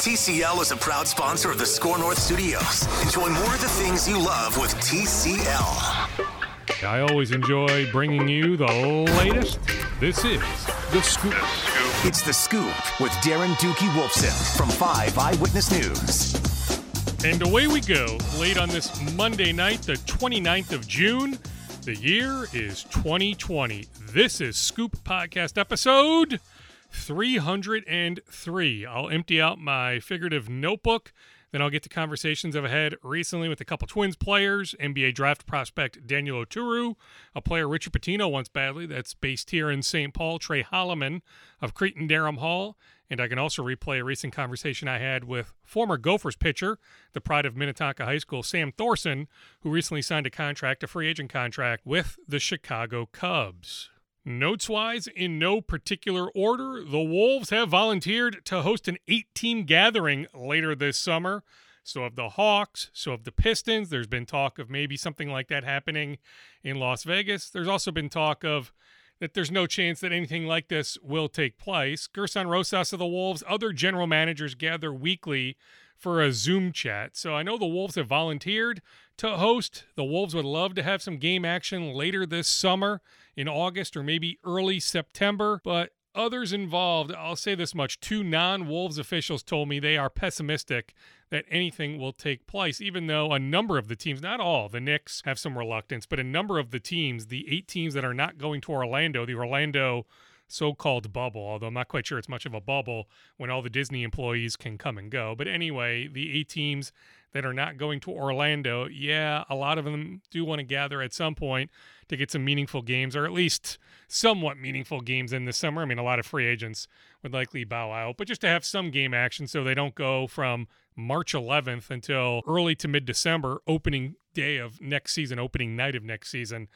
TCL is a proud sponsor of the Score North Studios. Enjoy more of the things you love with TCL. I always enjoy bringing you the latest. This is The Scoop. It's The Scoop with Darren Doogie Wolfson from 5 Eyewitness News. And away we go, late on this Monday night, the 29th of June. The year is 2020. This is Scoop Podcast episode 303. I'll empty out my figurative notebook. Then I'll get to conversations I've had recently with a couple Twins players, NBA draft prospect Daniel Oturu, a player Richard Pitino wants badly that's based here in St. Paul, Tre Holloman of Cretin Derham Hall, and I can also replay a recent conversation I had with former Gophers pitcher, the pride of Minnetonka High School, Sam Thoresen, who recently signed a contract, a free agent contract, with the Chicago Cubs. Notes wise, in no particular order, the Wolves have volunteered to host an eight team gathering later this summer. So have the Hawks, so have the Pistons. There's been talk of maybe something like that happening in Las Vegas. There's also been talk of that there's no chance that anything like this will take place. Gerson Rosas of the Wolves, other general managers gather weekly for a Zoom chat. So I know the Wolves have volunteered to host. The Wolves would love to have some game action later this summer in August or maybe early September, but others involved, I'll say this much two non Wolves officials told me they are pessimistic that anything will take place, even though a number of the teams, not all, the Knicks have some reluctance, but a number of the teams, the eight teams that are not going to Orlando, the Orlando so called bubble, although I'm not quite sure it's much of a bubble when all the Disney employees can come and go. But anyway, the eight teams that are not going to Orlando, yeah, a lot of them do want to gather at some point to get some meaningful games, or at least somewhat meaningful games in the summer. I mean, a lot of free agents would likely bow out, but just to have some game action so they don't go from March 11th until early to mid December, opening day of next season, opening night of next season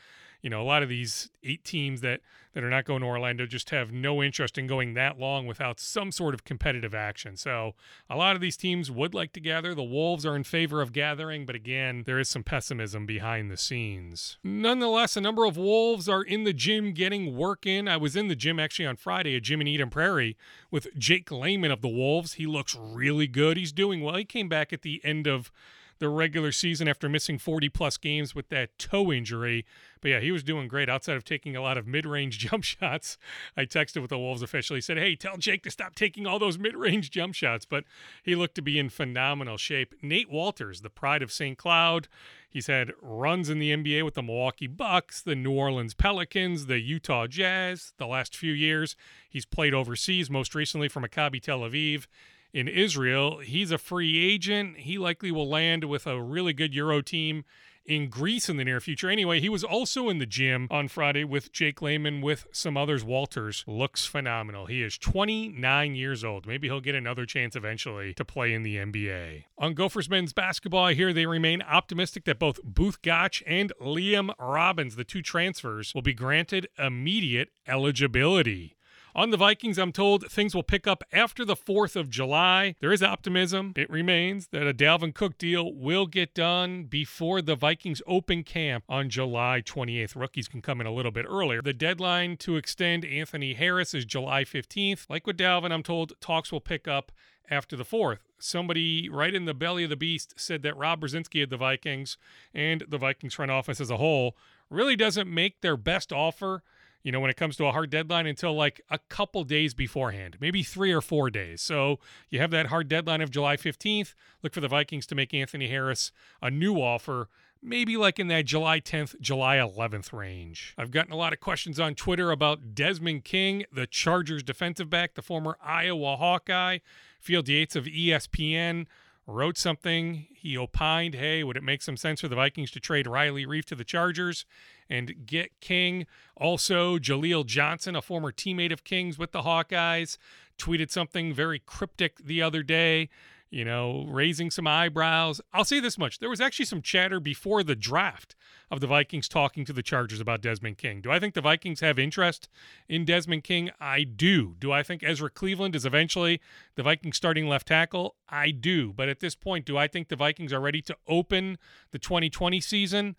you know, a lot of these eight teams that that are not going to Orlando just have no interest in going that long without some sort of competitive action. So a lot of these teams would like to gather. The Wolves are in favor of gathering, but again, there is some pessimism behind the scenes. Nonetheless, a number of Wolves are in the gym getting work in. I was in the gym actually on Friday at Gym in Eden Prairie with Jake Layman of the Wolves. He looks really good. He's doing well. He came back at the end of the regular season after missing 40 plus games with that toe injury. But yeah, he was doing great outside of taking a lot of mid range jump shots. I texted with the Wolves official. He said, Hey, tell Jake to stop taking all those mid range jump shots. But he looked to be in phenomenal shape. Nate Wolters, the pride of St. Cloud. He's had runs in the NBA with the Milwaukee Bucks, the New Orleans Pelicans, the Utah Jazz the last few years. He's played overseas, most recently for Maccabi Tel Aviv in Israel. He's a free agent. He likely will land with a really good Euro team in Greece in the near future. Anyway, he was also in the gym on Friday with Jake Layman with some others. Wolters looks phenomenal. He is 29 years old. Maybe he'll get another chance eventually to play in the NBA. On Gophers men's basketball, I hear they remain optimistic that both Booth Gotch and Liam Robbins, the two transfers, will be granted immediate eligibility. On the Vikings, I'm told things will pick up after the 4th of July. There is optimism. It remains that a Dalvin Cook deal will get done before the Vikings open camp on July 28th. Rookies can come in a little bit earlier. The deadline to extend Anthony Harris is July 15th. Like with Dalvin, I'm told talks will pick up after the fourth. Somebody right in the belly of the beast said that Rob Brzezinski of the Vikings and the Vikings front office as a whole really doesn't make their best offer you know, when it comes to a hard deadline until like a couple days beforehand, maybe three or four days. So you have that hard deadline of July 15th. Look for the Vikings to make Anthony Harris a new offer, maybe like in that July 10th, July 11th range. I've gotten a lot of questions on Twitter about Desmond King, the Chargers defensive back, the former Iowa Hawkeye. Field Yates of ESPN wrote something. He opined, hey, would it make some sense for the Vikings to trade Riley Reiff to the Chargers and get King? Also, Jaleel Johnson, a former teammate of King's with the Hawkeyes, tweeted something very cryptic the other day you know, raising some eyebrows. I'll say this much. There was actually some chatter before the draft of the Vikings talking to the Chargers about Desmond King. Do I think the Vikings have interest in Desmond King? I do. Do I think Ezra Cleveland is eventually the Vikings starting left tackle? I do. But at this point, do I think the Vikings are ready to open the 2020 season?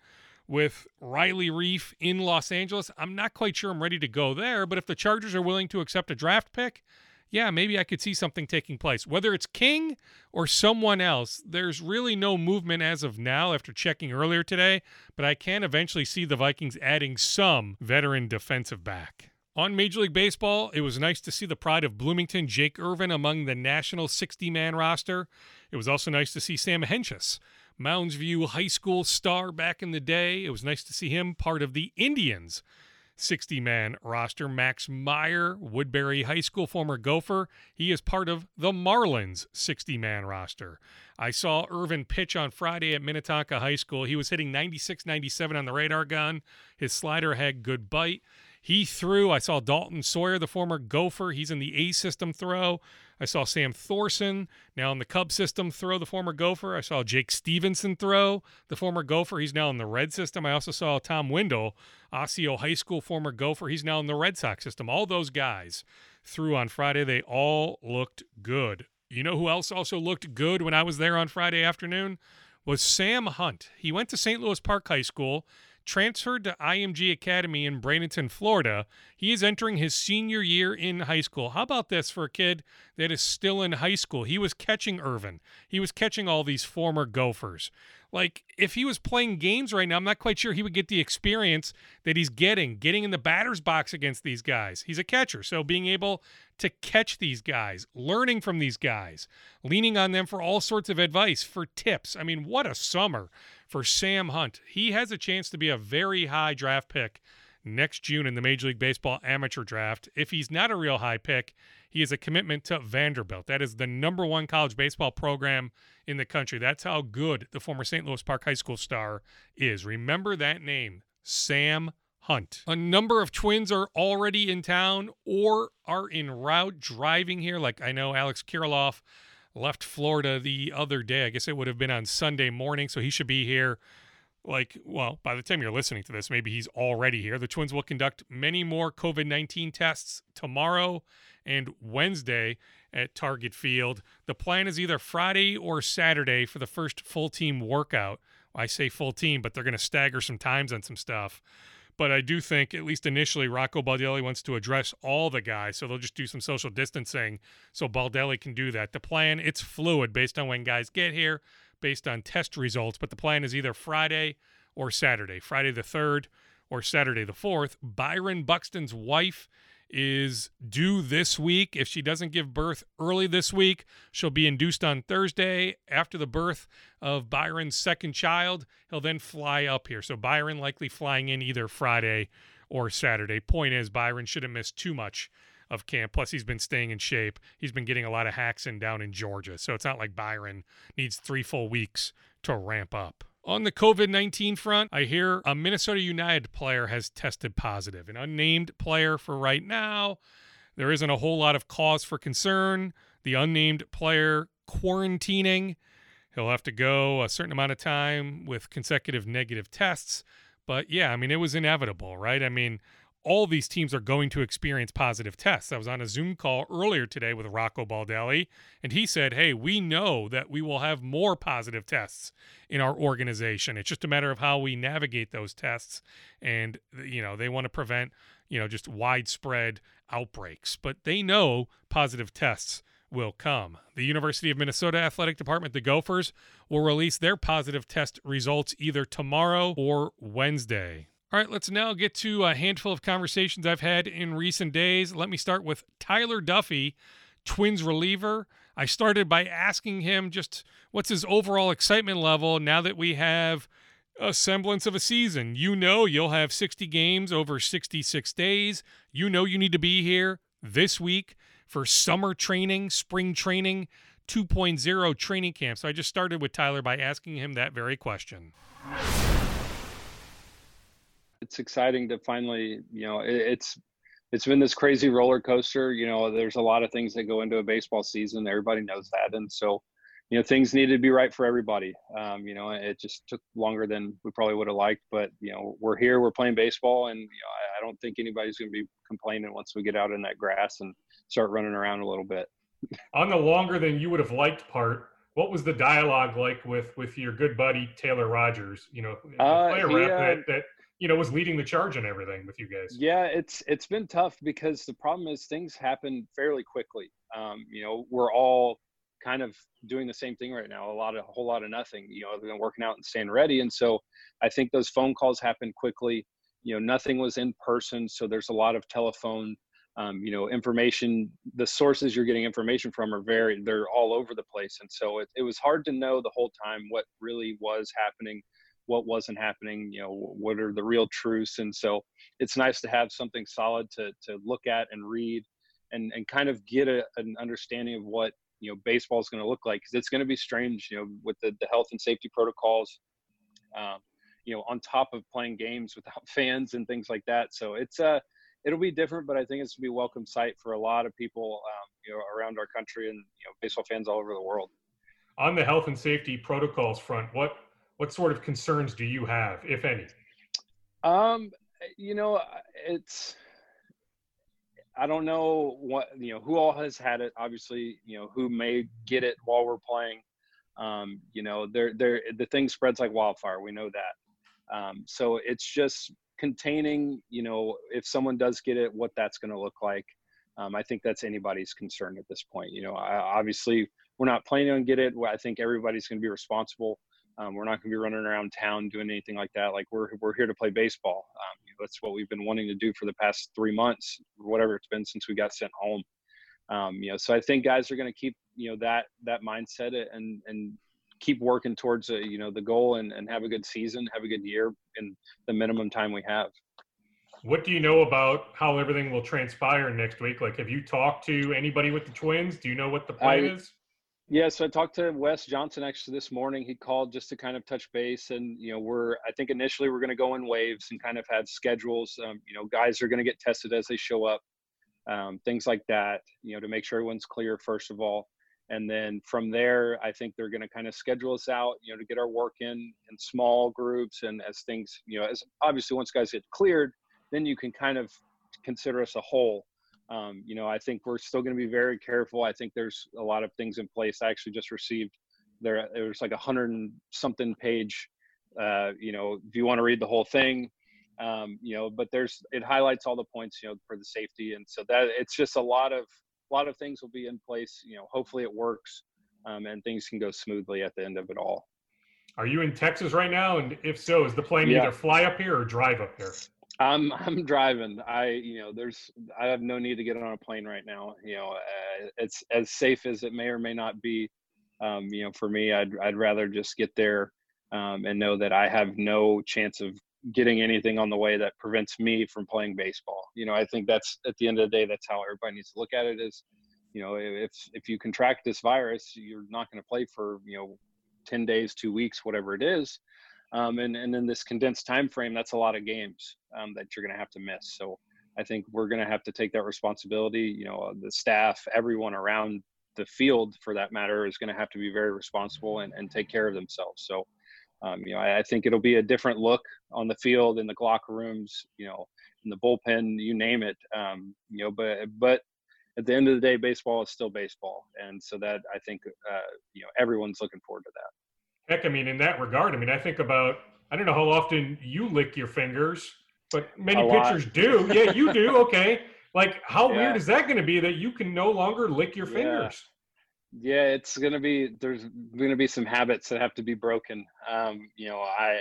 with Riley Reiff in Los Angeles. I'm not quite sure I'm ready to go there, but if the Chargers are willing to accept a draft pick, yeah, maybe I could see something taking place. Whether it's King or someone else, there's really no movement as of now after checking earlier today, but I can eventually see the Vikings adding some veteran defensive back. On Major League Baseball, it was nice to see the pride of Bloomington, Jake Irvin, among the national 60 man roster. It was also nice to see Sam Hentges, Mounds View High School star back in the day. It was nice to see him part of the Indians 60 man roster. Max Meyer, Woodbury High School former Gopher, he is part of the Marlins 60 man roster. I saw Irvin pitch on Friday at Minnetonka High School. He was hitting 96 97 on the radar gun. His slider had good bite. He threw. I saw Dalton Sawyer, the former Gopher. He's in the A system throw. I saw Sam Thoresen, now in the Cub system, throw the former Gopher. I saw Jake Stevenson throw the former Gopher. He's now in the Red system. I also saw Tom Windle, Osseo High School former Gopher. He's now in the Red Sox system. All those guys threw on Friday. They all looked good. You know who else also looked good when I was there on Friday afternoon? Was Sam Hunt. He went to St. Louis Park High School transferred to IMG Academy in Bradenton, Florida. He is entering his senior year in high school. How about this for a kid that is still in high school? He was catching Irvin. He was catching all these former Gophers. Like, if he was playing games right now, I'm not quite sure he would get the experience that he's getting, getting in the batter's box against these guys. He's a catcher, so being able to catch these guys, learning from these guys, leaning on them for all sorts of advice, for tips. I mean, what a summer for Sam Hunt. He has a chance to be a very high draft pick next June in the Major League Baseball amateur draft. If he's not a real high pick, he is a commitment to Vanderbilt. That is the number one college baseball program in the country. That's how good the former St. Louis Park High School star is. Remember that name, Sam Hunt. A number of twins are already in town or are en route driving here. Like I know Alex Kirilloff left Florida the other day. I guess it would have been on Sunday morning, so he should be here. Like, well, by the time you're listening to this, maybe he's already here. The Twins will conduct many more COVID 19 tests tomorrow and Wednesday at Target Field. The plan is either Friday or Saturday for the first full team workout. I say full team, but they're going to stagger some times on some stuff. But I do think, at least initially, Rocco Baldelli wants to address all the guys. So they'll just do some social distancing so Baldelli can do that. The plan, it's fluid based on when guys get here, based on test results. But the plan is either Friday or Saturday, Friday the 3rd or Saturday the 4th. Byron Buxton's wife is due this week. If she doesn't give birth early this week, she'll be induced on Thursday after the birth of Byron's second child. He'll then fly up here. So Byron likely flying in either Friday or Saturday. Point is, Byron shouldn't miss too much of camp. Plus, he's been staying in shape. He's been getting a lot of hacks in down in Georgia. So it's not like Byron needs three full weeks to ramp up. On the COVID 19 front, I hear a Minnesota United player has tested positive, an unnamed player for right now. There isn't a whole lot of cause for concern. The unnamed player quarantining. He'll have to go a certain amount of time with consecutive negative tests. But yeah, I mean, it was inevitable, right? I mean, all these teams are going to experience positive tests. I was on a Zoom call earlier today with Rocco Baldelli, and he said, Hey, we know that we will have more positive tests in our organization. It's just a matter of how we navigate those tests. And, you know, they want to prevent, you know, just widespread outbreaks, but they know positive tests will come. The University of Minnesota Athletic Department, the Gophers, will release their positive test results either tomorrow or Wednesday. All right, let's now get to a handful of conversations I've had in recent days. Let me start with Tyler Duffey, Twins reliever. I started by asking him just what's his overall excitement level now that we have a semblance of a season. You know, you'll have 60 games over 66 days. You know, you need to be here this week for summer training, spring training, 2.0 training camp. So I just started with Tyler by asking him that very question it's exciting to finally, you know, it, it's it's been this crazy roller coaster. You know, there's a lot of things that go into a baseball season. Everybody knows that, and so you know things needed to be right for everybody. Um, you know, it just took longer than we probably would have liked, but you know, we're here, we're playing baseball, and you know, I, I don't think anybody's going to be complaining once we get out in that grass and start running around a little bit. On the longer than you would have liked part, what was the dialogue like with with your good buddy Taylor Rogers? You know, uh, player he, rep uh, that, that you know was leading the charge and everything with you guys. Yeah, it's it's been tough because the problem is things happen fairly quickly. Um, you know, we're all kind of doing the same thing right now. A lot of a whole lot of nothing. You know, other than working out and staying ready. And so I think those phone calls happen quickly. You know, nothing was in person, so there's a lot of telephone. Um, you know, information. The sources you're getting information from are very. They're all over the place, and so it, it was hard to know the whole time what really was happening what wasn't happening you know what are the real truths and so it's nice to have something solid to to look at and read and and kind of get a, an understanding of what you know baseball is going to look like because it's going to be strange you know with the, the health and safety protocols um, you know on top of playing games without fans and things like that so it's uh it'll be different but i think it's going to be a welcome sight for a lot of people um, you know around our country and you know baseball fans all over the world. On the health and safety protocols front what what sort of concerns do you have, if any? Um, you know, it's I don't know what you know who all has had it. Obviously, you know who may get it while we're playing. Um, you know, there there the thing spreads like wildfire. We know that. Um, so it's just containing. You know, if someone does get it, what that's going to look like. Um, I think that's anybody's concern at this point. You know, I, obviously we're not planning on get it. I think everybody's going to be responsible. Um, we're not going to be running around town doing anything like that. Like we're we're here to play baseball. Um, that's what we've been wanting to do for the past three months, whatever it's been since we got sent home. Um, you know, so I think guys are going to keep you know that that mindset and and keep working towards a, you know the goal and, and have a good season, have a good year in the minimum time we have. What do you know about how everything will transpire next week? Like, have you talked to anybody with the Twins? Do you know what the plan I, is? Yeah, so I talked to Wes Johnson actually this morning. He called just to kind of touch base, and you know, we're I think initially we're going to go in waves and kind of have schedules. Um, you know, guys are going to get tested as they show up, um, things like that. You know, to make sure everyone's clear first of all, and then from there, I think they're going to kind of schedule us out. You know, to get our work in in small groups, and as things, you know, as obviously once guys get cleared, then you can kind of consider us a whole um, you know, I think we're still going to be very careful. I think there's a lot of things in place. I actually just received there. It was like a hundred and something page. Uh, you know, if you want to read the whole thing, um, you know, but there's it highlights all the points, you know, for the safety, and so that it's just a lot of a lot of things will be in place. You know, hopefully it works, um, and things can go smoothly at the end of it all. Are you in Texas right now? And if so, is the plane yeah. either fly up here or drive up here? I'm I'm driving. I you know there's I have no need to get on a plane right now. You know uh, it's as safe as it may or may not be. Um, you know for me I'd I'd rather just get there um, and know that I have no chance of getting anything on the way that prevents me from playing baseball. You know I think that's at the end of the day that's how everybody needs to look at it. Is you know if if you contract this virus you're not going to play for you know 10 days, two weeks, whatever it is. Um, and, and in this condensed time frame, that's a lot of games um, that you're going to have to miss. So I think we're going to have to take that responsibility. You know, the staff, everyone around the field, for that matter, is going to have to be very responsible and, and take care of themselves. So, um, you know, I, I, think it'll be a different look on the field, in the locker rooms, you know, in the bullpen, you name it. Um, you know, but but at the end of the day, baseball is still baseball, and so that I think uh, you know everyone's looking forward to that. Heck, I mean, in that regard, I mean, I think about I don't know how often you lick your fingers, but many pitchers do. Yeah, you do. Okay. Like, how yeah. weird is that going to be that you can no longer lick your fingers? Yeah, it's going to be, there's going to be some habits that have to be broken. Um, you know, I,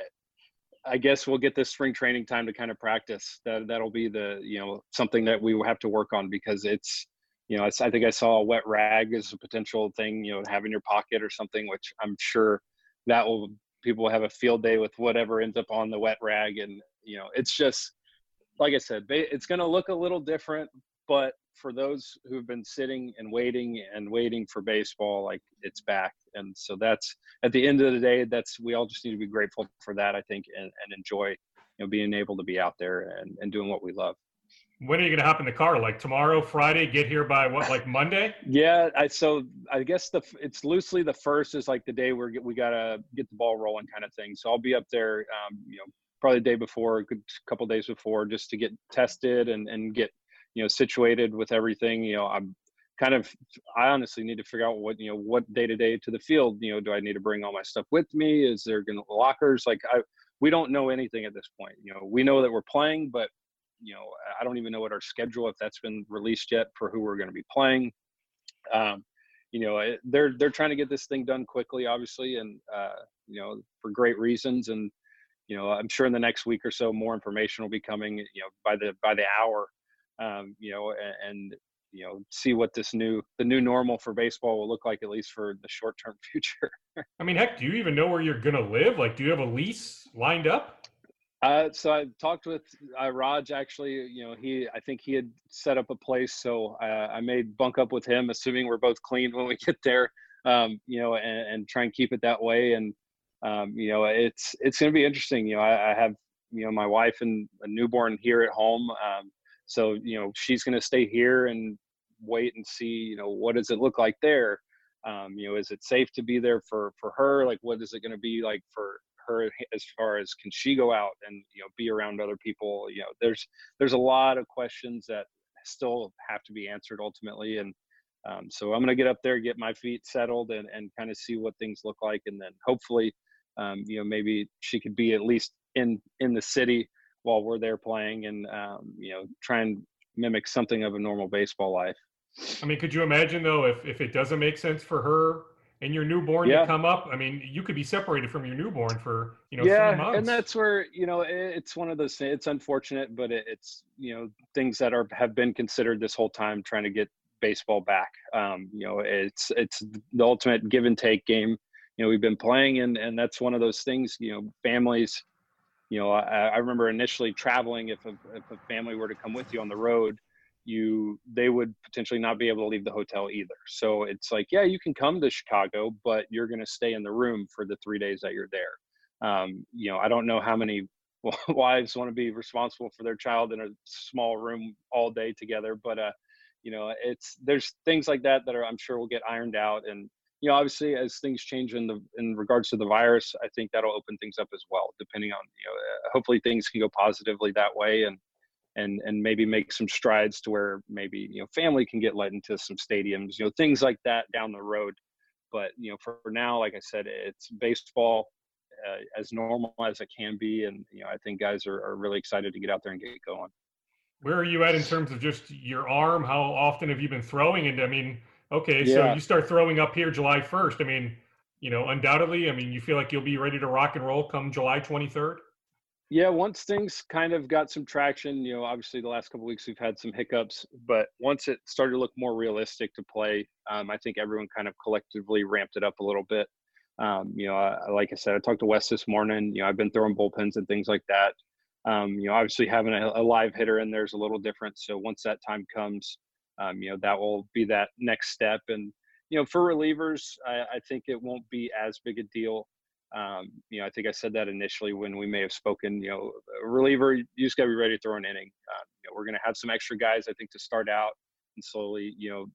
I guess we'll get this spring training time to kind of practice. That that'll be the you know something that we will have to work on because it's you know I think I saw a wet rag as a potential thing you know have in your pocket or something, which I'm sure that will people have a field day with whatever ends up on the wet rag. And you know it's just like i said it's going to look a little different but for those who've been sitting and waiting and waiting for baseball like it's back. And so that's at the end of the day that's we all just need to be grateful for that i think and, and enjoy you know being able to be out there and, and doing what we love when are you going to hop in the car? Like tomorrow, Friday? Get here by what? Like Monday? yeah, I so I guess the it's loosely the first is like the day we're we gotta get the ball rolling kind of thing. So I'll be up there, um, you know, probably the day before, a good couple days before, just to get tested and and get you know situated with everything. You know, I'm kind of I honestly need to figure out what you know what day to day to the field. You know, do I need to bring all my stuff with me? Is there going to lockers? Like I we don't know anything at this point. You know, we know that we're playing, but you know, I don't even know what our schedule if that's been released yet for who we're going to be playing. Um, you know, they're they're trying to get this thing done quickly, obviously, and uh, you know, for great reasons. And you know, I'm sure in the next week or so, more information will be coming. You know, by the by the hour. Um, you know, and, and you know see what this new the new normal for baseball will look like at least for the short term future. I mean, heck, do you even know where you're gonna live? Like, do you have a lease lined up? Uh, so I talked with uh, Raj. Actually, you know, he I think he had set up a place, so uh, I may bunk up with him, assuming we're both clean when we get there. Um, you know, and, and, try and keep it that way. And um, you know, it's it's going to be interesting. You know, I, I, have you know my wife and a newborn here at home. Um, so you know, she's going to stay here and wait and see, you know, what does it look like there? Um, you know, is it safe to be there for for her? Like, what is it going to be like for her as far as can she go out and you know be around other people? You know, there's there's a lot of questions that still have to be answered ultimately, and um, so I'm going to get up there, get my feet settled, and and kind of see what things look like, and then hopefully, um, you know, maybe she could be at least in in the city while we're there playing, and um, you know, try and mimic something of a normal baseball life. I mean, could you imagine though if if it doesn't make sense for her and your newborn yeah. to come up? I mean, you could be separated from your newborn for you know yeah, and that's where you know it's one of those. It's unfortunate, but it's you know things that are have been considered this whole time trying to get baseball back. Um, you know, it's it's the ultimate give and take game. You know, we've been playing, and and that's one of those things. You know, families. You know, I, I remember initially traveling. If a if a family were to come with you on the road, you they would potentially not be able to leave the hotel either. So it's like, yeah, you can come to Chicago, but you're going to stay in the room for the three days that you're there. Um, you know, I don't know how many wives want to be responsible for their child in a small room all day together, but uh, you know, it's there's things like that that are I'm sure will get ironed out, and you know, obviously as things change in the in regards to the virus, I think that'll open things up as well. Depending on you know, uh, hopefully things can go positively that way, and and and maybe make some strides to where maybe you know family can get let into some stadiums you know things like that down the road. But you know for now like i said it's baseball uh, as normal as it can be. And you know i think guys are, are really excited to get out there and get going. Where are you at in terms of just your arm? How often have you been throwing? And i mean okay yeah. so you start throwing up here july 1st i mean you know undoubtedly i mean you feel like you'll be ready to rock and roll come july 23rd yeah, once things kind of got some traction, you know, obviously the last couple weeks we've had some hiccups, but once it started to look more realistic to play, um, I think everyone kind of collectively ramped it up a little bit. Um, you know, I, like I said, I talked to Wes this morning. You know, I've been throwing bullpens and things like that. Um, you know, obviously having a, a, live hitter in there is a little different. So once that time comes, um, you know, that will be that next step. And you know, for relievers, I, I think it won't be as big a deal. Um, you know, I think I said that initially when we may have spoken. You know, reliever, you just got to be ready to throw an inning. Uh, you know, we're going to have some extra guys, I think, to start out and slowly, you know,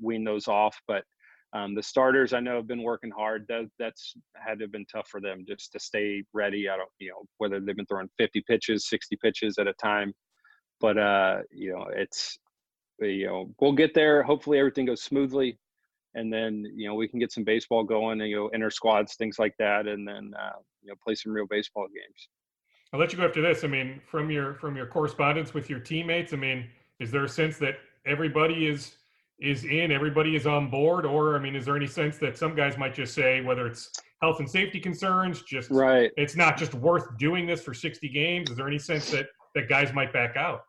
wean those off. But um, the starters, I know, have been working hard. That that's had to have been tough for them just to stay ready. I don't, you know, whether they've been throwing 50 pitches, 60 pitches at a time. But uh, you know, it's you know, we'll get there. Hopefully, everything goes smoothly and then you know we can get some baseball going and you know inter squads things like that and then uh, you know play some real baseball games. I'll let you go after this. I mean from your from your correspondence with your teammates i mean is there a sense that everybody is is in everybody is on board? Or i mean is there any sense that some guys might just say whether it's health and safety concerns just right. it's not just worth doing this for 60 games is there any sense that that guys might back out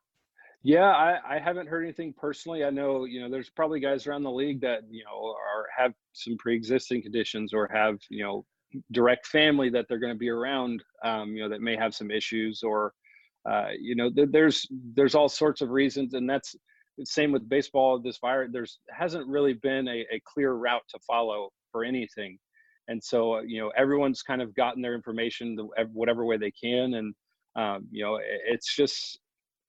yeah, I, I, haven't heard anything personally. I know, you know, there's probably guys around the league that, you know, are have some pre-existing conditions or have, you know, direct family that they're going to be around, um, you know, that may have some issues or, uh, you know, th- there's there's all sorts of reasons, and that's the same with baseball. This virus, there's hasn't really been a, a clear route to follow for anything, and so uh, you know, everyone's kind of gotten their information the, whatever way they can, and um, you know, it's just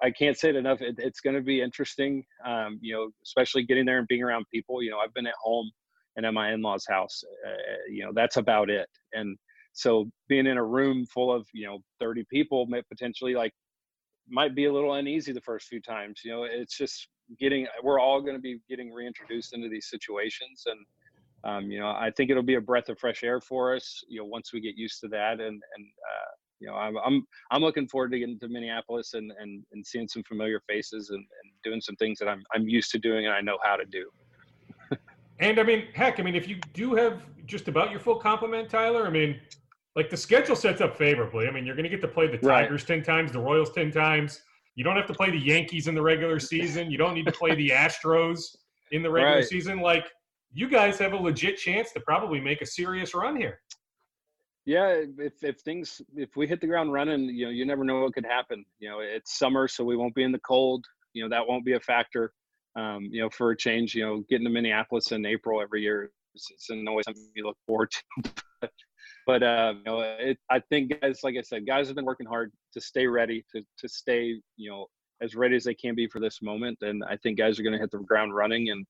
I can't say it enough. It, it's going to be interesting, um, you know, especially getting there and being around people. You know, I've been at home and at my in-laws' house. Uh, you know, that's about it. And so being in a room full of you know 30 people may potentially like might be a little uneasy the first few times. You know, it's just getting. We're all going to be getting reintroduced into these situations, and um, you know, I think it'll be a breath of fresh air for us. You know, once we get used to that, and and uh, you know, I'm I'm I'm looking forward to getting to Minneapolis and and, and seeing some familiar faces and, and doing some things that I'm I'm used to doing and I know how to do. and I mean, heck, I mean, if you do have just about your full complement, Tyler, I mean, like the schedule sets up favorably. I mean, you're going to get to play the Tigers right. 10 times, the Royals 10 times. You don't have to play the Yankees in the regular season. You don't need to play the Astros in the regular right. season. Like, you guys have a legit chance to probably make a serious run here. Yeah, if if things if we hit the ground running, you know, you never know what could happen. You know, it's summer, so we won't be in the cold. You know, that won't be a factor. Um, you know, for a change, you know, getting to Minneapolis in April every year is, is always something you look forward to. but uh, you know, it, I think guys, like I said, guys have been working hard to stay ready, to to stay, you know, as ready as they can be for this moment. And I think guys are going to hit the ground running. And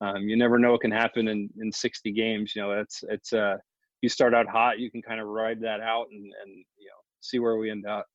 um, you never know what can happen in in 60 games. You know, that's it's uh, you start out hot, you can kind of ride that out and and you know see where we end up.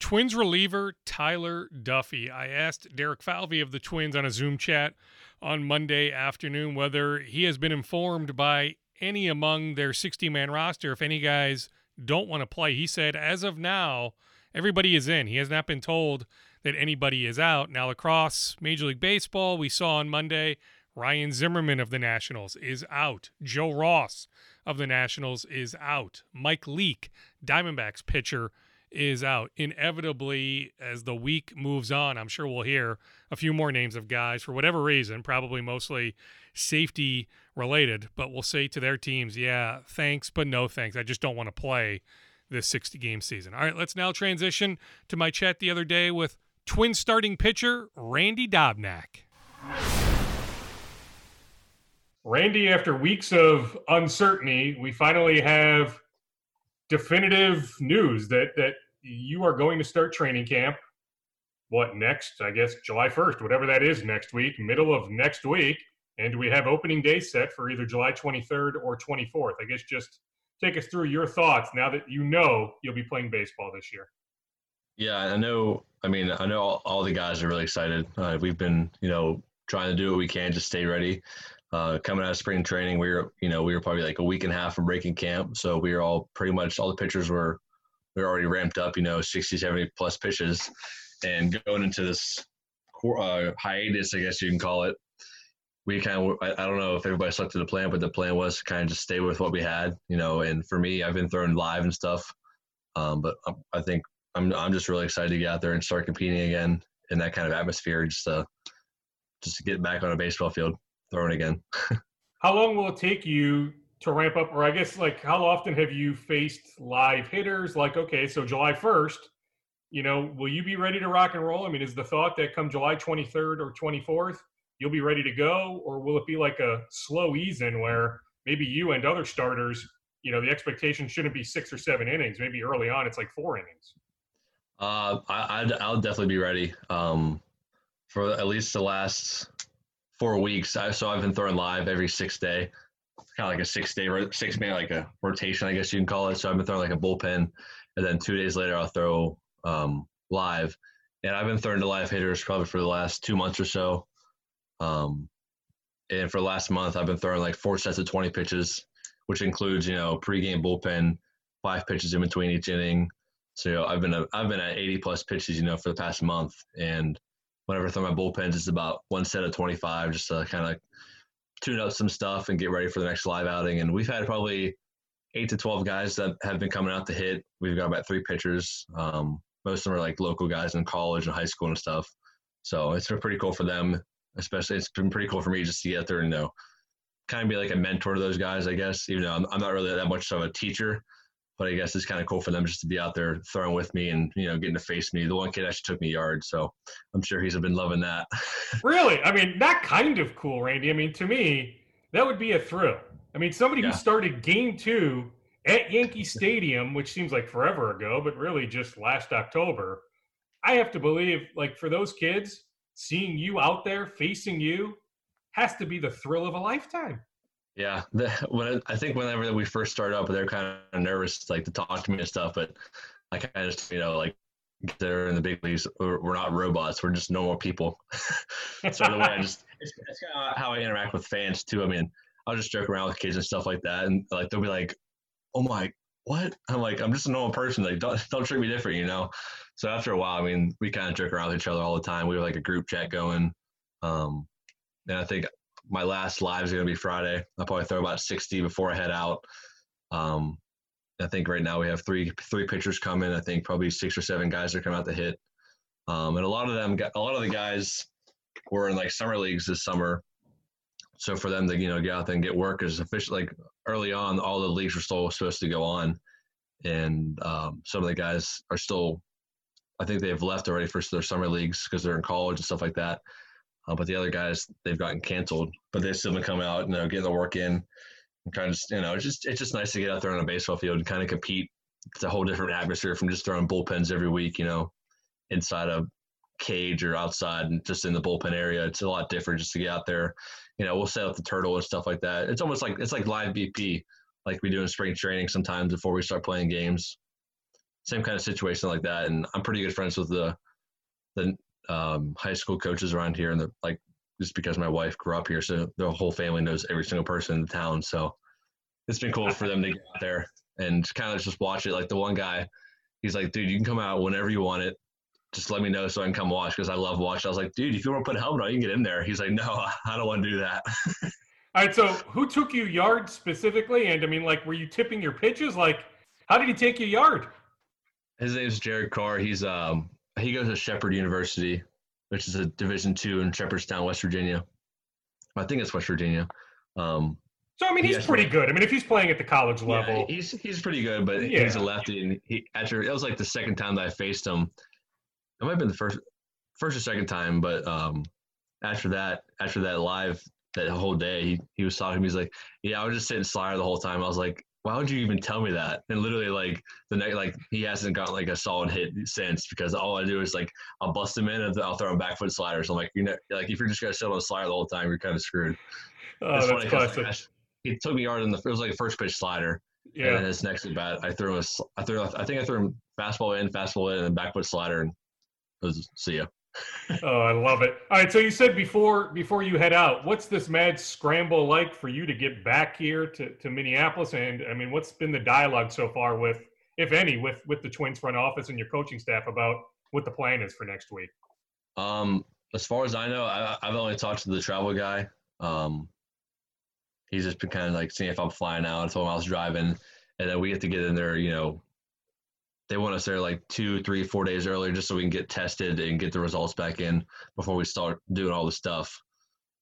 Twins reliever Tyler Duffey. I asked Derek Falvey of the Twins on a Zoom chat on Monday afternoon whether he has been informed by any among their 60 man roster if any guys don't want to play. He said, as of now, everybody is in. He has not been told that anybody is out. Now, across Major League Baseball, we saw on Monday Ryan Zimmerman of the Nationals is out. Joe Ross of the Nationals is out. Mike Leake, Diamondbacks pitcher, is out. Inevitably, as the week moves on, I'm sure we'll hear a few more names of guys for whatever reason, probably mostly safety related, but we'll say to their teams, yeah, thanks, but no thanks. I just don't want to play this 60 game season. All right, let's now transition to my chat the other day with twin starting pitcher Randy Dobnak. Randy, after weeks of uncertainty, we finally have definitive news that that you are going to start training camp. What next? I guess July 1st, whatever that is next week, middle of next week. And we have opening day set for either July 23rd or 24th? I guess just take us through your thoughts now that you know you'll be playing baseball this year. Yeah, I know. I mean, I know all, all the guys are really excited. Uh, we've been, you know, trying to do what we can to stay ready. Uh, coming out of spring training, we were, you know, we were probably like a week and a half from breaking camp. So we were all pretty much, all the pitchers were, we were already ramped up, you know, 60, 70 plus pitches. And going into this uh, hiatus, I guess you can call it, we kind of I, don't know if everybody stuck to the plan, but the plan was to kind of just stay with what we had, you know. And for me, I've been throwing live and stuff, um, but I, I think I'm I'm just really excited to get out there and start competing again in that kind of atmosphere, just to just to get back on a baseball field throwing again. how long will it take you to ramp up, or I guess like how often have you faced live hitters? Like okay, so July first. You know, will you be ready to rock and roll? I mean, is the thought that come July 23rd or 24th, you'll be ready to go, or will it be like a slow ease in where maybe you and other starters, you know, the expectation shouldn't be six or seven innings. Maybe early on it's like four innings. Uh, I, I'd, I'll definitely be ready um, for at least the last four weeks. I, so I've been throwing live every six day, kind of like a six day, six man, like a rotation, I guess you can call it. So I've been throwing like a bullpen, and then two days later I'll throw um, live. And I've been throwing to live hitters probably for the last two months or so. Um, and for the last month, I've been throwing like four sets of 20 pitches, which includes, you know, pregame bullpen, five pitches in between each inning. So you know, I've been a, I've been at 80 plus pitches, you know, for the past month. And whenever I throw my bullpens, it's about one set of 25 just to kind of tune up some stuff and get ready for the next live outing. And we've had probably eight to 12 guys that have been coming out to hit. We've got about three pitchers. Um, most of them are like local guys in college and high school and stuff. So it's been pretty cool for them especially it's been pretty cool for me just to get there and know kind of be like a mentor to those guys i guess even though i'm, I'm not really that much of a teacher but i guess it's kind of cool for them just to be out there throwing with me and you know getting to face me. The one kid actually took me yards so i'm sure he's been loving that. Really? I mean that kind of cool randy. I mean to me that would be a thrill. I mean somebody yeah. who started game two at yankee stadium which seems like forever ago but really just last october. I have to believe like for those kids seeing you out there facing you has to be the thrill of a lifetime. Yeah, the, when I think whenever we first started up, they're kind of nervous, like to talk to me and stuff. But I kind of just, you know, like they're in the big leagues. We're, we're not robots. We're just normal people. so the way I just, it's, it's kind of how I interact with fans too. I mean, I'll just joke around with kids and stuff like that, and like they'll be like, oh my, what? I'm like, I'm just a normal person. Like, don't don't treat me different, you know. So after a while, I mean, we kind of joke around with each other all the time. We have like a group chat going. Um, and I think my last live is going to be Friday. I'll probably throw about 60 before I head out. Um, I think right now we have three three pitchers coming. I think probably six or seven guys are coming out to hit. Um, and a lot of them, a lot of the guys were in like summer leagues this summer. So for them to you know get out there and get work is official. Like early on, all the leagues were still supposed to go on, and um, some of the guys are still. I think they've left already for their summer leagues because they're in college and stuff like that. Uh, but the other guys they've gotten canceled, but they've still been coming out, you know, getting the work in, and kind of you know, it's just it's just nice to get out there on a baseball field and kind of compete. It's a whole different atmosphere from just throwing bullpens every week, you know, inside a cage or outside and just in the bullpen area. It's a lot different just to get out there. You know, we'll set up the turtle and stuff like that. It's almost like it's like live BP, like we do in spring training sometimes before we start playing games. Same kind of situation like that. And I'm pretty good friends with the the um, high school coaches around here, and the, like just because my wife grew up here, so the whole family knows every single person in the town. So it's been cool for them to get out there and kind of just watch it. Like the one guy, he's like, "Dude, you can come out whenever you want it. Just let me know so I can come watch because I love watching." I was like, "Dude, if you want to put a helmet on, you can get in there." He's like, "No, I don't want to do that." All right, so who took you yard specifically? And I mean, like, were you tipping your pitches? Like, how did he take you yard? His name's Jared Carr. He's um he goes to Shepherd University, which is a Division two in Shepherdstown, West Virginia. I think it's West Virginia. Um, so I mean, he's Yes, pretty good. I mean, if he's playing at the college yeah, level, he's he's pretty good, but Yeah. he's a lefty, and he after it was like the second time that I faced him. It might have been the first first or second time, but um, after that, after that live that whole day, he, he was talking to me. He's like, "Yeah, I was just sitting slider the whole time." I was like, "Why would you even tell me that?" And literally, like the night, like he hasn't gotten like a solid hit since because all I do is like I'll bust him in and I'll throw him back foot sliders. I'm like, you know, like if you're just gonna sit on a slider the whole time, you're kind of screwed. oh, It's that's funny classic. he took me hard in the it was like a first pitch slider, Yeah. and his next at bat, I threw him a, I threw, I think I threw him fastball in, fastball in, and then back foot slider, and it was see ya. Oh, I love it. All right, so you said before before you head out, what's this mad scramble like for you to get back here to, to Minneapolis? And I mean, what's been the dialogue so far with, if any, with with the Twins front office and your coaching staff about what the plan is for next week? Um, as far as I know, I, I've only talked to the travel guy. Um, he's just been kind of like seeing if I'm flying out. I told him I was driving, and then we get to get in there. You know, they want us there like two, three, four days earlier just so we can get tested and get the results back in before we start doing all the stuff.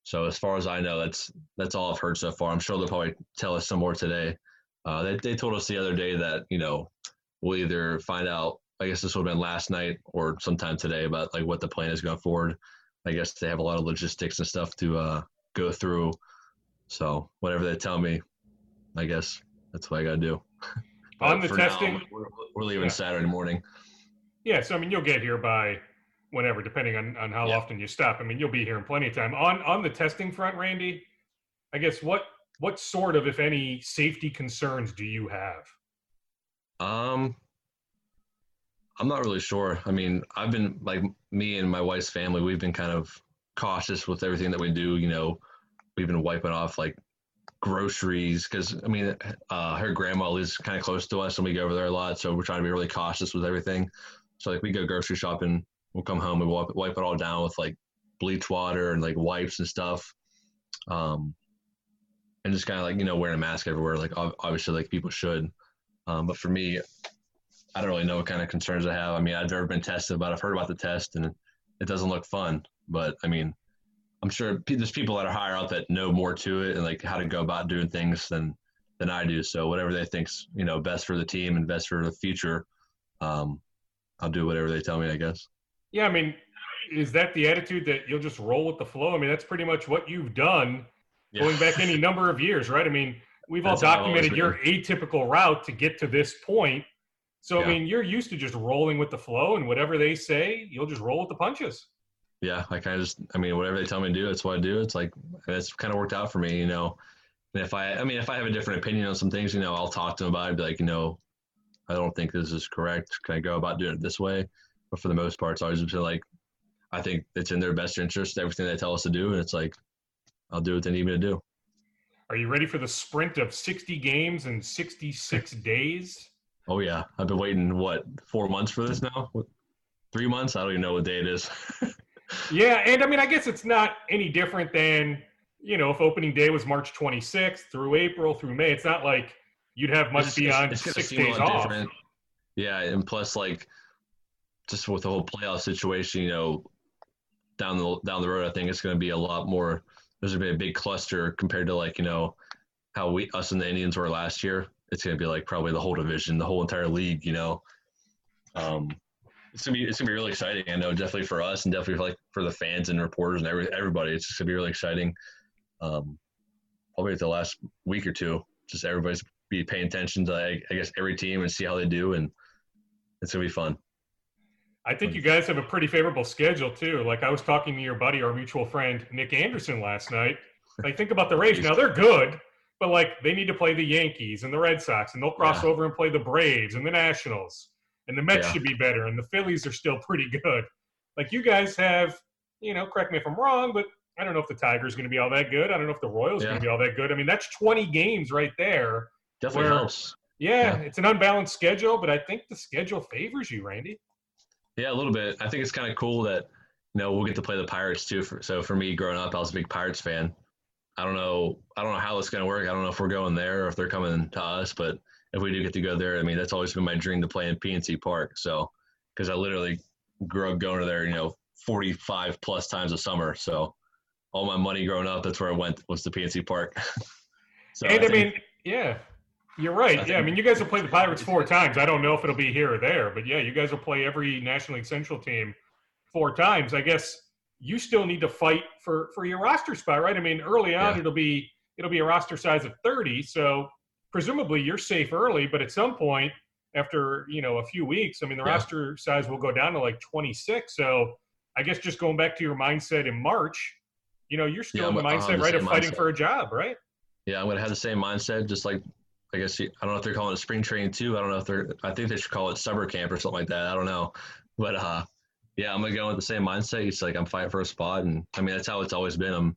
So as far as I know, that's that's all I've heard so far. I'm sure they'll probably tell us some more today. Uh, they they told us the other day that you know we'll either find out. I guess this would have been last night or sometime today about like what the plan is going forward. I guess they have a lot of logistics and stuff to uh, go through. So whatever they tell me, I guess that's what I got to do. On the for now, testing- we're, we're leaving Yeah. Saturday morning. Yeah, so I mean, you'll get here by whenever, depending on, on how Yeah. often you stop. I mean, you'll be here in plenty of time. On on the testing front, Randy, I guess what what sort of, if any, safety concerns do you have? Um, I'm not really sure. I mean, I've been like me and my wife's family. We've been kind of cautious with everything that we do. You know, we've been wiping off like groceries because I mean, uh, her grandma lives kind of close to us, and we go over there a lot. So we're trying to be really cautious with everything. So like we go grocery shopping, we'll come home and wipe, wipe it all down with like bleach water and like wipes and stuff. Um, and just kind of like you know wearing a mask everywhere, like ob- obviously like people should. Um, but for me, I don't really know what kind of concerns I have. I mean, I've never been tested, but I've heard about the test, and it doesn't look fun. But I mean, I'm sure there's people that are higher up that know more to it and like how to go about doing things than than I do. So whatever they think's you know best for the team and best for the future, um, I'll do whatever they tell me. I guess. Yeah, I mean, is that the attitude that you'll just roll with the flow? I mean, that's pretty much what you've done going back any number of years, right? I mean, we've all That's how documented your atypical route to get to this point. So, I mean, you're used to just rolling with the flow, and whatever they say, you'll just roll with the punches. Yeah, I kind of just, I mean, whatever they tell me to do, that's what I do. It's like, it's kind of worked out for me, you know. And if I, I mean, if I have a different opinion on some things, you know, I'll talk to them about it, be like, you know, I don't think this is correct. Can I go about doing it this way? But for the most part, it's always been like, I think it's in their best interest, everything they tell us to do. And it's like, I'll do what they need me to do. Are you ready for the sprint of 60 games in 66 days? Oh yeah, I've been waiting what four months for this now. Three months? I don't even know what day it is. yeah, and I mean, I guess it's not any different than you know if opening day was March 26th through April through May. It's not like you'd have much it's, beyond it's, six days off. Different. Yeah, and plus like just with the whole playoff situation, you know, down the down the road, I think it's going to be a lot more. There's going to be a big cluster compared to like you know how we us and the Indians were last year. It's going to be like probably the whole division, the whole entire league. You know, um, it's gonna be it's gonna be really exciting. I know definitely for us and definitely for like for the fans and reporters and every, everybody. It's just gonna be really exciting. Um, probably the last week or two, just everybody's be paying attention to I, I guess every team and see how they do, and it's gonna be fun. I think you guys have a pretty favorable schedule too. Like I was talking to your buddy, our mutual friend Nick Anderson last night. Like think about the Rays. Now they're good, but like they need to play the Yankees and the Red Sox, and they'll cross yeah. over and play the Braves and the Nationals, and the Mets yeah. should be better, and the Phillies are still pretty good. Like you guys have, you know, correct me if I'm wrong, but I don't know if the Tigers going to be all that good. I don't know if the Royals yeah. going to be all that good. I mean, that's 20 games right there. Definitely where, helps. Yeah, it's an unbalanced schedule, but I think the schedule favors you, Randy. Yeah, a little bit. I think it's kind of cool that you know we'll get to play the Pirates too. For, so for me, growing up, I was a big Pirates fan. I don't know. I don't know how it's going to work. I don't know if we're going there or if they're coming to us. But if we do get to go there, I mean, that's always been my dream to play in PNC Park. So because I literally grew up going to there, you know, 45 plus times a summer. So all my money growing up, that's where I went was to PNC Park. so and I, I mean, yeah, you're right. Yeah, I mean, you guys will play the Pirates four times. I don't know if it'll be here or there, but yeah, you guys will play every National League Central team four times. I guess you still need to fight for for your roster spot, right? I mean, early on yeah. it'll be it'll be a roster size of 30, so presumably you're safe early, but at some point after, you know, a few weeks, I mean, the yeah. roster size will go down to like 26. So, I guess just going back to your mindset in March, you know, you're still yeah, in the mindset, right, of fighting mindset. for a job, right? Yeah, I'm going to have the same mindset, just like I guess I don't know if they're calling it spring training too. I don't know if they're. I think they should call it summer camp or something like that. I don't know, but uh, yeah, I'm gonna go with the same mindset. It's like I'm fighting for a spot, and I mean that's how it's always been. I'm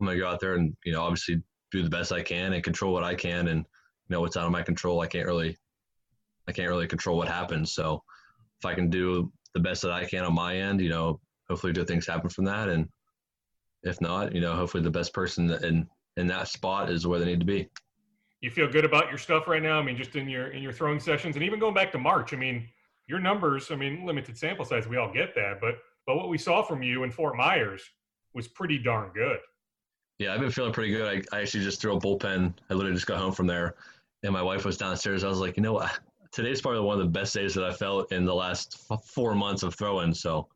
I'm gonna go out there and you know obviously do the best I can and control what I can, and know what's out of my control. I can't really I can't really control what happens. So if I can do the best that I can on my end, you know, hopefully good things happen from that, and if not, you know, hopefully the best person in in that spot is where they need to be you feel good about your stuff right now? I mean, just in your in your throwing sessions, and even going back to March. I mean, your numbers. I mean, limited sample size. We all get that, but but what we saw from you in Fort Myers was pretty darn good. Yeah, I've been feeling pretty good. I, I actually just threw a bullpen. I literally just got home from there, and my wife was downstairs. I was like, you know what? Today's probably one of the best days that I felt in the last four months of throwing. So,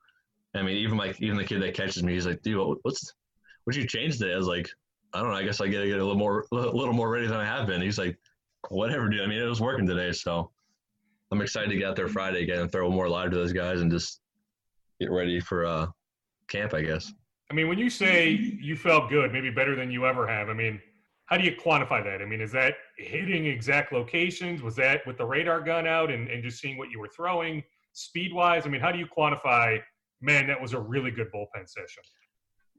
I mean, even my even the kid that catches me, he's like, dude, what's what you change today? I was like, I don't know. I guess I get to get a little more, a little more ready than I have been. He's like, whatever, dude. I mean, it was working today, so I'm excited to get out there Friday again and throw more live to those guys and just get ready for uh, camp, I guess. I mean, when you say you felt good, maybe better than you ever have, I mean, how do you quantify that? I mean, is that hitting exact locations? Was that with the radar gun out and, and just seeing what you were throwing speed wise? I mean, how do you quantify, man, that was a really good bullpen session?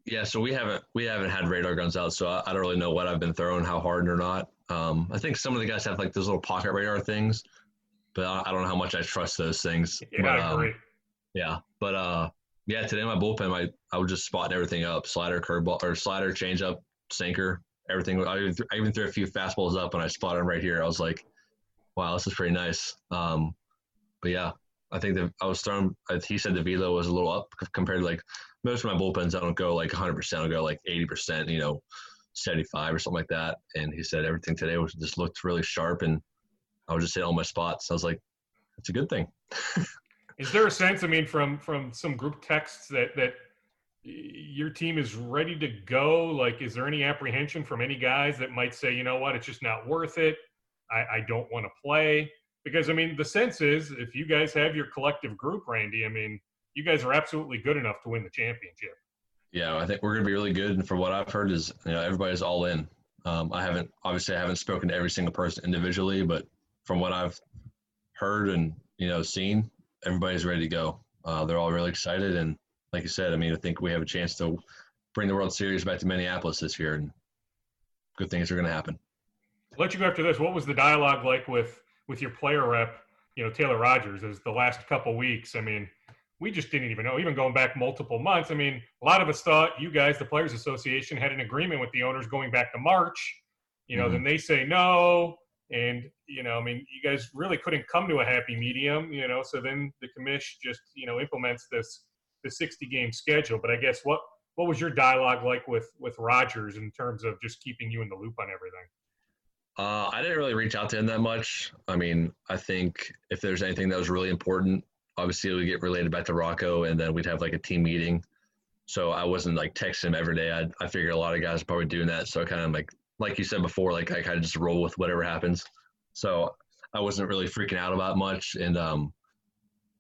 Yeah, so we haven't we haven't had radar guns out, so I, I don't really know what I've been throwing, how hard or not. Um, I think some of the guys have like those little pocket radar things, but I, I don't know how much I trust those things. Yeah, but, I agree. Um, yeah, but uh, yeah, today my bullpen, I I was just spotting everything up: slider, curveball, or slider, changeup, sinker, everything. I even, th- I even threw a few fastballs up, and I spotted him right here. I was like, wow, this is pretty nice. Um, but yeah, I think that I was throwing. He said the velo was a little up compared to like most of my bullpens, I don't go like 100%. I'll go like 80%, you know, 75 or something like that. And he said everything today was just looked really sharp, and I was just hitting all my spots. I was like, it's a good thing. is there a sense? I mean, from from some group texts that that your team is ready to go? Like, is there any apprehension from any guys that might say, you know what, it's just not worth it. I, I don't want to play because I mean, the sense is if you guys have your collective group, Randy. I mean you guys are absolutely good enough to win the championship. Yeah, I think we're going to be really good. And from what I've heard, is you know everybody's all in. Um, I haven't obviously I haven't spoken to every single person individually, but from what I've heard and you know seen, everybody's ready to go. Uh, they're all really excited, and like you said, I mean, I think we have a chance to bring the World Series back to Minneapolis this year, and good things are going to happen. I'll let you go after this. What was the dialogue like with with your player rep, you know, Taylor Rogers, as the last couple weeks? I mean, we just didn't even know, even going back multiple months. I mean, a lot of us thought you guys, the Players Association, had an agreement with the owners going back to March. You know, mm-hmm. then they say no. And, you know, I mean, you guys really couldn't come to a happy medium, you know, so then the commission just, you know, implements this the 60 game schedule. But I guess what what was your dialogue like with with Rogers in terms of just keeping you in the loop on everything? Uh, I didn't really reach out to him that much. I mean, I think if there's anything that was really important, obviously we'd get related back to Rocco, and then we'd have like a team meeting. So I wasn't like texting him every day. I I figured a lot of guys are probably doing that. So I kind of like like you said before, like I kind of just roll with whatever happens. So I wasn't really freaking out about much. And um,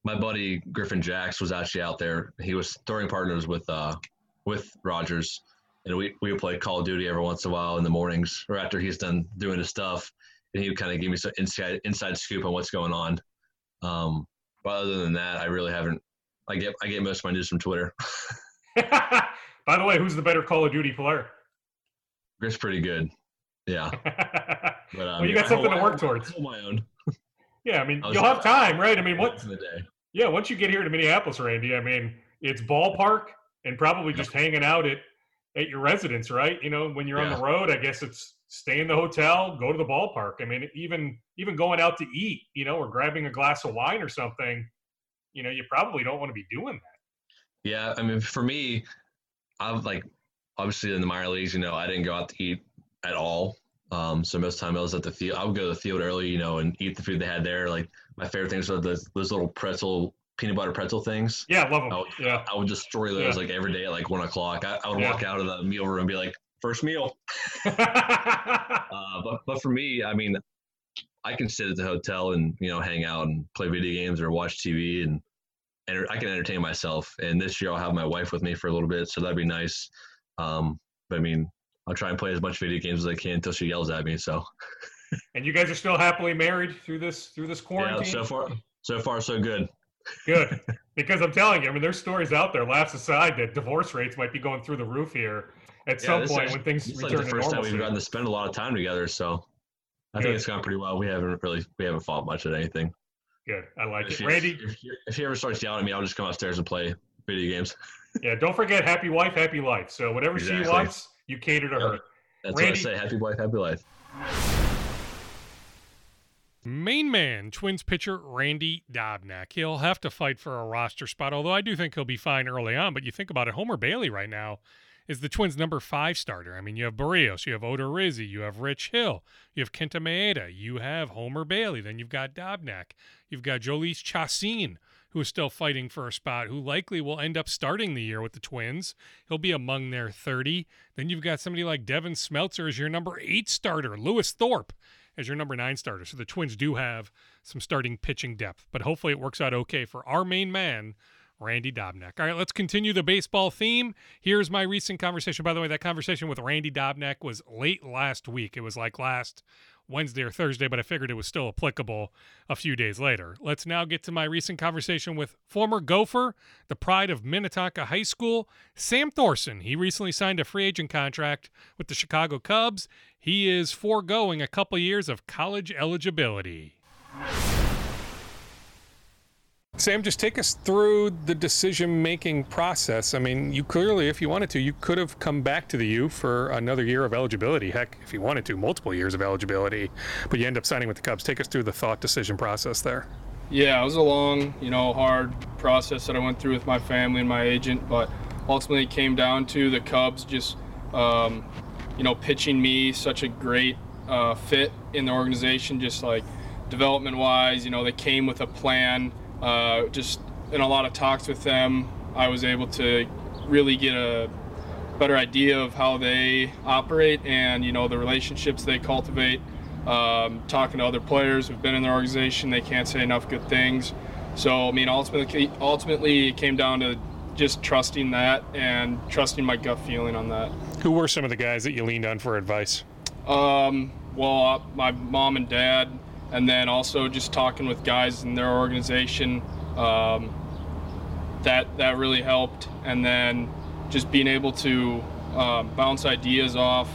my buddy Griffin Jax was actually out there. He was throwing partners with uh, with Rogers, and we we would play Call of Duty every once in a while in the mornings or after he's done doing his stuff, and he would kind of give me some inside inside scoop on what's going on. Um, but other than that, I really haven't. I get I get most of my news from Twitter. By the way, who's the better Call of Duty player? Griff's pretty good. Yeah. But, um, well, you got something to work towards. my own. Yeah, I mean, you'll have time, right? I mean, what? The day. Yeah, once you get here to Minneapolis, Randy, I mean, it's ballpark and probably just hanging out at at your residence, right? You know, when you're yeah. on the road, I guess it's stay in the hotel, go to the ballpark. I mean, even even going out to eat, you know, or grabbing a glass of wine or something, you know, you probably don't want to be doing that. Yeah, I mean, for me, I've like obviously in the minor leagues, you know, I didn't go out to eat at all. Um, so most time I was at the field. I would go to the field early, you know, and eat the food they had there. Like my favorite things were those, those little pretzel peanut butter pretzel things. Yeah, love them. I would, yeah, I would destroy those yeah. like every day at like one o'clock. I, I would yeah. walk out of the meal room and be like, first meal. uh, but but for me, I mean, I can sit at the hotel and you know hang out and play video games or watch TV and and I can entertain myself. And this year I'll have my wife with me for a little bit, so that'd be nice. Um, but I mean, I'll try and play as much video games as I can until she yells at me. So. and you guys are still happily married through this through this quarantine. Yeah, so far, so far, so good. Good, because I'm telling you, I mean, there's stories out there. Laughs aside, that divorce rates might be going through the roof here at yeah, some point is, when things return like the first time we've gotten to spend a lot of time together. So I good. think it's gone pretty well. We haven't really we haven't fought much at anything. Good, I like if it, Randy. If, if he ever starts yelling at me, I'll just come upstairs and play video games. yeah, don't forget, happy wife, happy life. So whatever exactly. she wants, you cater to her. That's Randy, what I say. Happy wife, happy life. Main man, Twins pitcher Randy Dobnak. He'll have to fight for a roster spot, although I do think he'll be fine early on. But you think about it, Homer Bailey right now is the Twins' number five starter. I mean, you have Berrios, you have Odorizzi, you have Rich Hill, you have Kenta Maeda, you have Homer Bailey, then you've got Dobnak, you've got Jhoulys Chacin, who is still fighting for a spot, who likely will end up starting the year with the Twins. He'll be among their 30. Then you've got somebody like Devin Smeltzer as your number eight starter, Lewis Thorpe as your number nine starter. So the Twins do have some starting pitching depth, but hopefully it works out okay for our main man. Randy Dobnak. All right, let's continue the baseball theme. Here's my recent conversation. By the way, that conversation with Randy Dobnak was late last week. It was like last Wednesday or Thursday, but I figured it was still applicable a few days later. Let's now get to my recent conversation with former Gopher, the pride of Minnetonka High School, Sam Thoresen. He recently signed a free agent contract with the Chicago Cubs. He is foregoing a couple years of college eligibility. Sam, just take us through the decision making process. I mean, you clearly, if you wanted to, you could have come back to the U for another year of eligibility. Heck, if you wanted to, multiple years of eligibility, but you end up signing with the Cubs. Take us through the thought decision process there. Yeah, it was a long, you know, hard process that I went through with my family and my agent, but ultimately it came down to the Cubs just, um, you know, pitching me such a great uh, fit in the organization, just like development wise. You know, they came with a plan uh, just in a lot of talks with them, I was able to really get a better idea of how they operate and you know the relationships they cultivate. Um, talking to other players who've been in their organization, they can't say enough good things. So I mean, ultimately, ultimately, it came down to just trusting that and trusting my gut feeling on that. Who were some of the guys that you leaned on for advice? Um, well, uh, my mom and dad and then also just talking with guys in their organization um, that that really helped and then just being able to um, bounce ideas off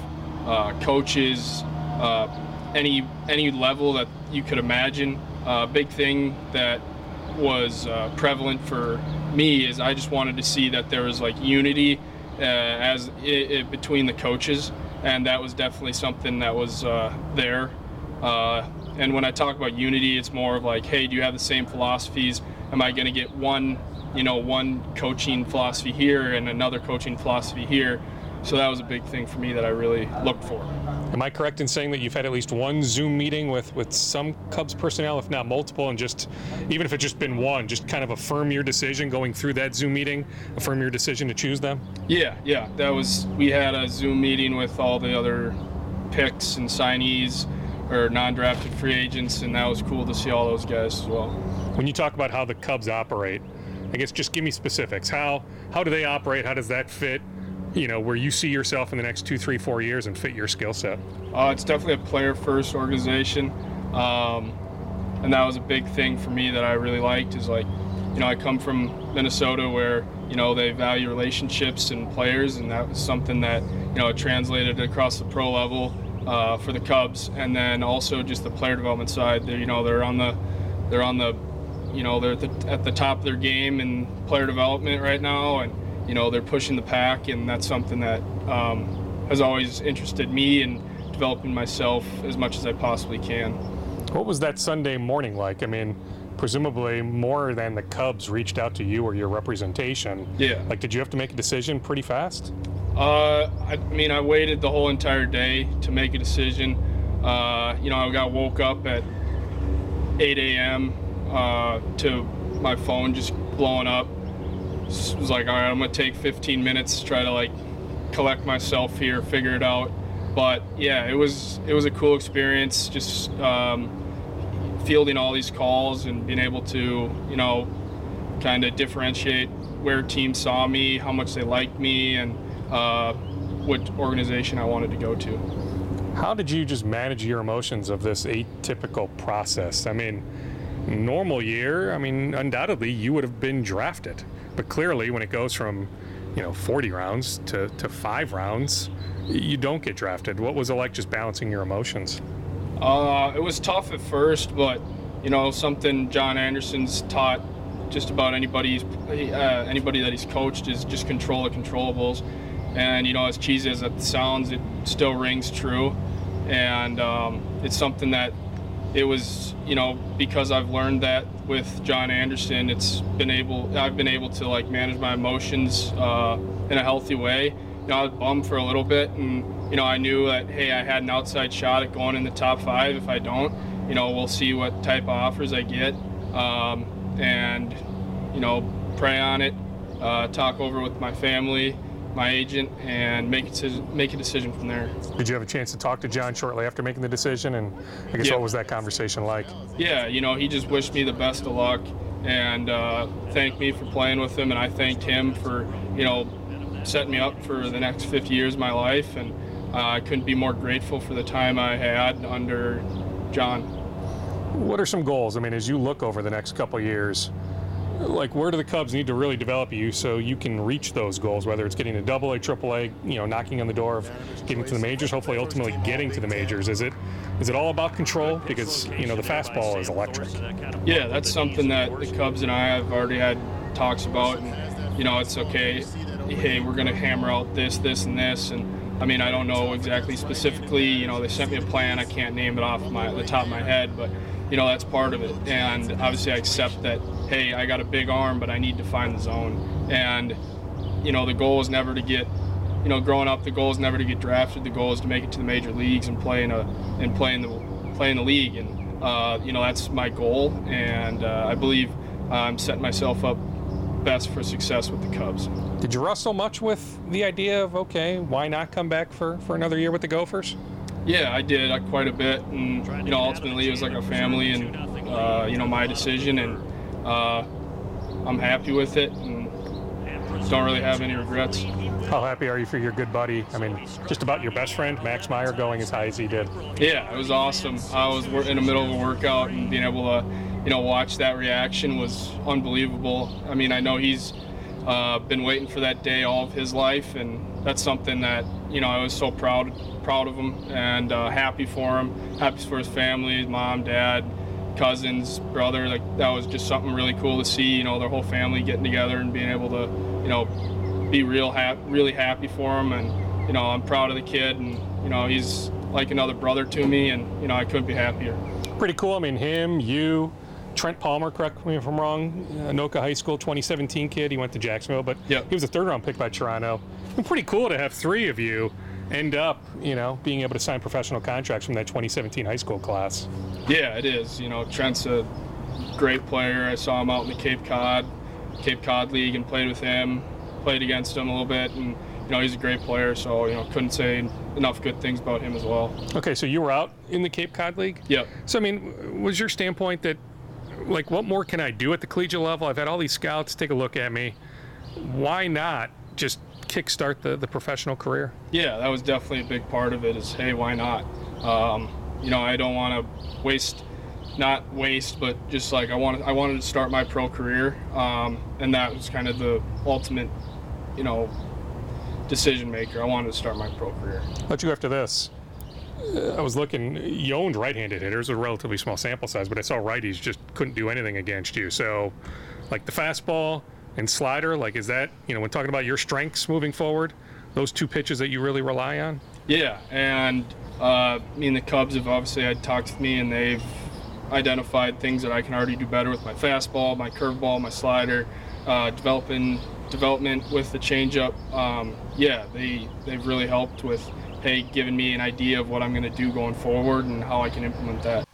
uh, coaches, uh, any any level that you could imagine. A big thing that was uh, prevalent for me is I just wanted to see that there was like unity uh, as i i between the coaches, and that was definitely something that was uh, there. And when I talk about unity, it's more of like, hey, do you have the same philosophies? Am I going to get one, you know, one coaching philosophy here and another coaching philosophy here? So that was a big thing for me that I really looked for. Am I correct in saying that you've had at least one Zoom meeting with, with some Cubs personnel, if not multiple, and just even if it's just been one, just kind of affirm your decision going through that Zoom meeting, affirm your decision to choose them? Yeah, yeah. That was we had a Zoom meeting with all the other picks and signees or non-drafted free agents, and that was cool to see all those guys as well. When you talk about how the Cubs operate, I guess just give me specifics. How how do they operate? How does that fit? You know, where you see yourself in the next two, three, four years and fit your skill set. Uh, it's definitely a player-first organization, um, and that was a big thing for me that I really liked. Is like, you know, I come from Minnesota where you know they value relationships and players, and that was something that you know translated across the pro level uh, for the Cubs, and then also just the player development side. They're, you know, they're on the they're on the you know they're at the, at the top of their game in player development right now, and you know they're pushing the pack, and that's something that um, has always interested me in developing myself as much as I possibly can. What was that Sunday morning like? I mean, presumably more than the Cubs reached out to you or your representation. Yeah. Like, did you have to make a decision pretty fast? Uh, I mean, I waited the whole entire day to make a decision. Uh, you know, I got woke up at 8 a.m. Uh, to my phone just blowing up. Just was like, all right, I'm gonna take 15 minutes to try to like collect myself here, figure it out. But yeah, it was it was a cool experience. Just um, fielding all these calls and being able to, you know, kind of differentiate where teams saw me, how much they liked me, and uh, what organization I wanted to go to. How did you just manage your emotions of this atypical process? I mean, normal year, I mean, undoubtedly you would have been drafted. But clearly, when it goes from, you know, 40 rounds to, to five rounds, you don't get drafted. What was it like just balancing your emotions? Uh, it was tough at first, but you know something John Anderson's taught just about anybody uh, anybody that he's coached is just control the controllables. And you know, as cheesy as it sounds, it still rings true. And um, it's something that it was, you know, because I've learned that with John Anderson, it's been able I've been able to like manage my emotions uh, in a healthy way. You know, I was bummed for a little bit, and you know, I knew that hey, I had an outside shot at going in the top five. If I don't, you know, we'll see what type of offers I get, um, and you know, pray on it, uh, talk over with my family, my agent, and make a make a decision from there. Did you have a chance to talk to John shortly after making the decision? And I guess Yeah. what was that conversation like? Yeah, you know, he just wished me the best of luck and uh, thanked me for playing with him, and I thanked him for you know setting me up for the next 50 years of my life, and uh, I couldn't be more grateful for the time I had under John. What are some goals? I mean, as you look over the next couple years, like where do the Cubs need to really develop you so you can reach those goals? Whether it's getting to Double A, Triple A, you know, knocking on the door of getting to the majors, hopefully ultimately getting to the majors. Is it is it all about control? Because you know the fastball is electric. Yeah, that's something that the Cubs and I have already had talks about, and you know, it's okay. Hey, we're gonna hammer out this, this, and this, and I mean, I don't know exactly specifically. You know, they sent me a plan. I can't name it off my the top of my head, but you know, that's part of it. And obviously, I accept that. Hey, I got a big arm, but I need to find the zone. And you know, the goal is never to get. You know, growing up, the goal is never to get drafted. The goal is to make it to the major leagues and play in a and play in the play in the league. And uh, you know, that's my goal. And uh, I believe I'm setting myself up best for success with the Cubs. Did you wrestle much with the idea of okay, why not come back for for another year with the Gophers? Yeah, I did uh, quite a bit, and you know, ultimately it was like a family, and uh, you know, my decision, and uh, I'm happy with it, and don't really have any regrets. How happy are you for your good buddy? I mean, just about your best friend, Max Meyer, going as high as he did. Yeah, it was awesome. I was in the middle of a workout, and being able to, you know, watch that reaction was unbelievable. I mean, I know he's uh, been waiting for that day all of his life, and that's something that you know I was so proud proud of him and uh, happy for him, happy for his family, his mom, dad, cousins, brother. Like that was just something really cool to see. You know, their whole family getting together and being able to, you know, be real happy, really happy for him. And you know, I'm proud of the kid, and you know, he's like another brother to me, and you know, I couldn't be happier. Pretty cool. I mean, him, you. Trent Palmer, correct me if I'm wrong, Anoka High School 2017 kid. He went to Jacksonville, but yep. he was a third round pick by Toronto. It's pretty cool to have three of you end up, you know, being able to sign professional contracts from that 2017 high school class. Yeah, it is. You know, Trent's a great player. I saw him out in the Cape Cod, Cape Cod League, and played with him, played against him a little bit, and you know, he's a great player. So you know, couldn't say enough good things about him as well. Okay, so you were out in the Cape Cod League. Yep. So I mean, was your standpoint that, like, what more can I do at the collegiate level? I've had all these scouts take a look at me. Why not just kickstart the, the professional career? Yeah, that was definitely a big part of it. Is hey, why not? Um, you know, I don't want to waste, not waste, but just like I wanted, I wanted to start my pro career, um, and that was kind of the ultimate, you know, decision maker. I wanted to start my pro career. Let you after this. I was looking. You owned right-handed hitters, a relatively small sample size, but I saw righties just couldn't do anything against you. So, like the fastball, and slider? Like, is that, you know, when talking about your strengths moving forward, those two pitches that you really rely on? Yeah, and uh, me and the Cubs have obviously had talked with me, and they've identified things that I can already do better with my fastball, my curveball, my slider, uh, developing development with the changeup. Um, yeah, they they've really helped with hey, giving me an idea of what I'm going to do going forward and how I can implement that.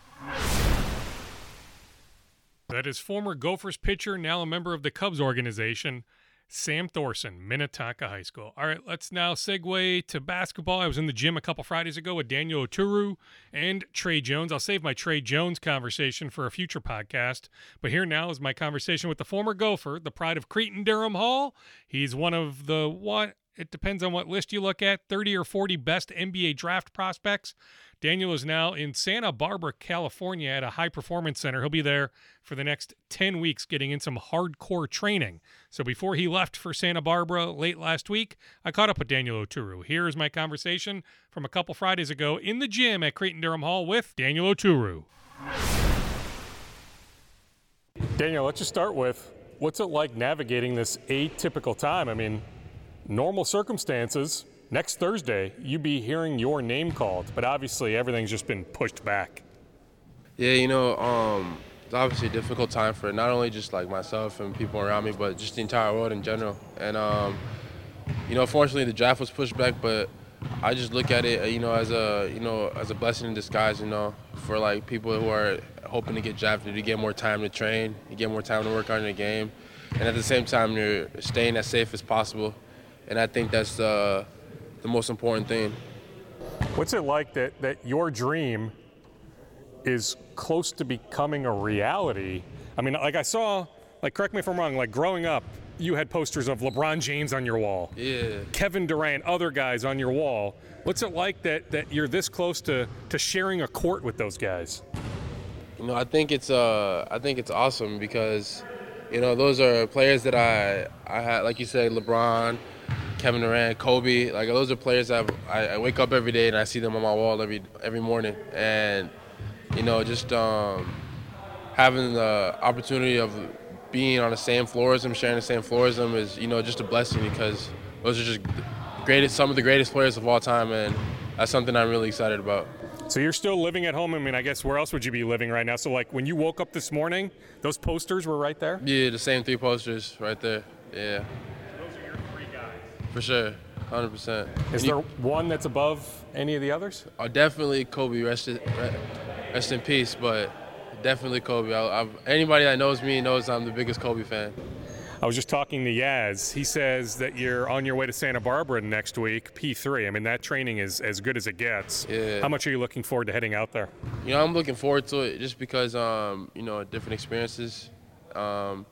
That is former Gophers pitcher, now a member of the Cubs organization, Sam Thoresen, Minnetonka High School. All right, let's now segue to basketball. I was in the gym a couple Fridays ago with Daniel Oturu and Tre Jones. I'll save my Tre Jones conversation for a future podcast, but here now is my conversation with the former Gopher, the pride of Cretin-Derham Hall. He's one of the what it depends on what list you look at 30 or 40 best NBA draft prospects. Daniel is now in Santa Barbara, California at a high performance center. He'll be there for the next 10 weeks getting in some hardcore training. So before he left for Santa Barbara late last week, I caught up with Daniel Oturu. Here is my conversation from a couple Fridays ago in the gym at Cretin-Derham Hall with Daniel Oturu. Daniel, let's just start with what's it like navigating this atypical time? I mean, normal circumstances, next Thursday, you'd be hearing your name called, but obviously everything's just been pushed back. Yeah, you know, um, it's obviously a difficult time for not only just like myself and people around me, but just the entire world in general. And um, you know, fortunately, the draft was pushed back, but I just look at it, you know, as a you know as a blessing in disguise. You know, for like people who are hoping to get drafted, to get more time to train, to get more time to work on your game, and at the same time, you're staying as safe as possible. And I think that's uh, the most important thing. What's it like that, that your dream is close to becoming a reality? I mean, like I saw, like correct me if I'm wrong, like growing up, you had posters of LeBron James on your wall. Yeah. Kevin Durant, other guys on your wall. What's it like that that you're this close to to sharing a court with those guys? You know, I think it's uh I think it's awesome because you know, those are players that I I had like you said LeBron, Kevin Durant, Kobe, like those are players that I, I, wake up every day and I see them on my wall every every morning, and you know just um, having the opportunity of being on the same floor as them, sharing the same floor as them is you know just a blessing because those are just greatest some of the greatest players of all time, and that's something I'm really excited about. So you're still living at home. I mean, I guess where else would you be living right now? So like when you woke up this morning, those posters were right there. Yeah, the same three posters right there. Yeah. For sure, hundred percent. Is there one that's above any of the others? Oh, definitely Kobe. Rest in, rest in peace. But definitely Kobe. I, anybody that knows me knows I'm the biggest Kobe fan. I was just talking to Yaz. He says that you're on your way to Santa Barbara next week, P3. I mean, that training is as good as it gets. Yeah. How much are you looking forward to heading out there? You know, I'm looking forward to it just because, um, you know, different experiences. Um,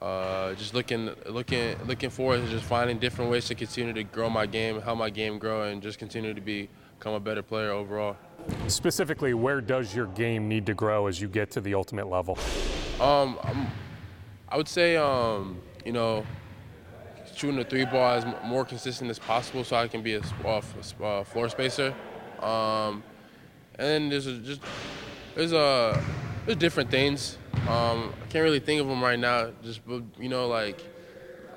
uh, just looking, looking, looking forward to just finding different ways to continue to grow my game, help my game grow, and just continue to be, become a better player overall. Specifically, where does your game need to grow as you get to the ultimate level? Um, I'm, i would say, um, you know, shooting the three ball as more consistent as possible, so I can be a, floor spacer. Um, and then there's a, just there's a there's different things. Um, I can't really think of them right now. Just you know, like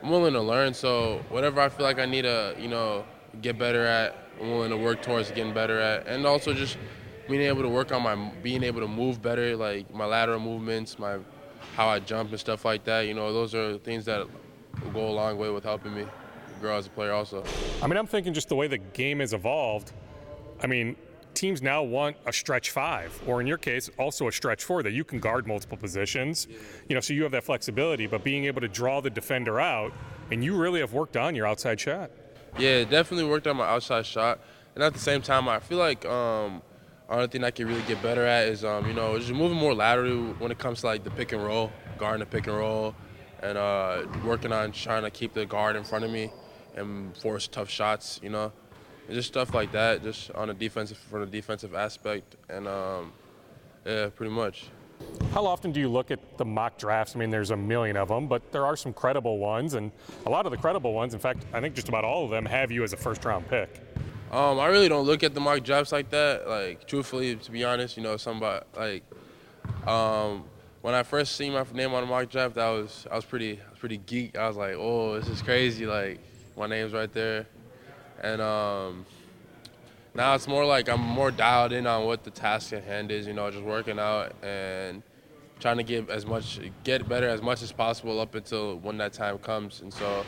I'm willing to learn. So whatever I feel like I need to, you know, get better at, I'm willing to work towards getting better at, and also just being able to work on my being able to move better, like my lateral movements, my how I jump and stuff like that. You know, those are things that will go a long way with helping me grow as a player. Also, I mean, I'm thinking just the way the game has evolved. I mean, teams now want a stretch five, or in your case, also a stretch four that you can guard multiple positions. You know, so you have that flexibility, but being able to draw the defender out, and you really have worked on your outside shot. Yeah, definitely worked on my outside shot, and at the same time, I feel like um, only thing I can really get better at is, um, you know, just moving more laterally when it comes to like the pick and roll, guarding the pick and roll, and uh, working on trying to keep the guard in front of me and force tough shots. You know, just stuff like that, just on a defensive from a defensive aspect, and um, yeah, pretty much. How often do you look at the mock drafts? I mean, there's a million of them, but there are some credible ones, and a lot of the credible ones, in fact, I think just about all of them have you as a first round pick. Um, I really don't look at the mock drafts like that. Like, truthfully, to be honest, you know, somebody like um, when I first seen my name on the mock draft, I was I was pretty I was pretty geek. I was like, oh, this is crazy. Like, my name's right there, and um, now it's more like I'm more dialed in on what the task at hand is. You know, just working out and trying to get as much, get better as much as possible up until when that time comes. And so,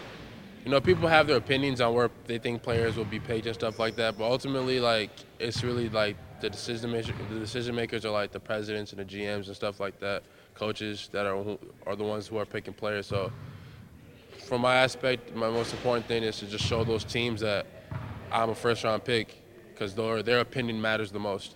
you know, people have their opinions on where they think players will be paid and stuff like that. But ultimately, like, it's really like the decision the decision makers are like the presidents and the GMs and stuff like that, coaches that are are the ones who are picking players. So, from my aspect, my most important thing is to just show those teams that I'm a first round pick because their, their opinion matters the most.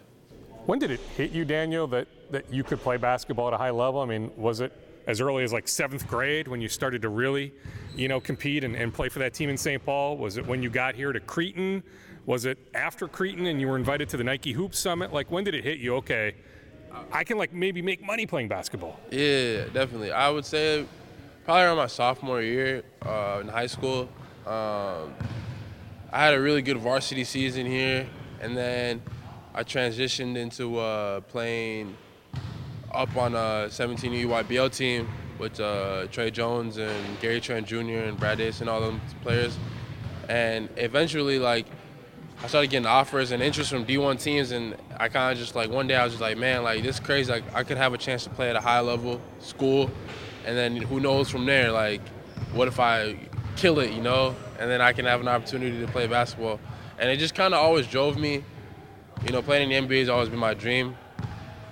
When did it hit you, Daniel, that, that you could play basketball at a high level? I mean, was it as early as like seventh grade when you started to really, you know, compete and, and play for that team in St. Paul? Was it when you got here to Cretin? Was it after Cretin and you were invited to the Nike Hoop Summit? Like, when did it hit you? Okay, I can like maybe make money playing basketball. Yeah, definitely. I would say probably around my sophomore year uh, in high school. Um, I had a really good varsity season here, and then I transitioned into uh, playing up on a 17 EYBL team with uh, Tre Jones and Gary Trent Jr. and Brad Davis and all them players. And eventually, like, I started getting offers and interest from D1 teams, and I kind of just like one day I was just like, man, like this is crazy. Like I could have a chance to play at a high level school, and then who knows from there? Like, what if I kill it, you know? and then I can have an opportunity to play basketball. And it just kind of always drove me. You know, playing in the NBA has always been my dream.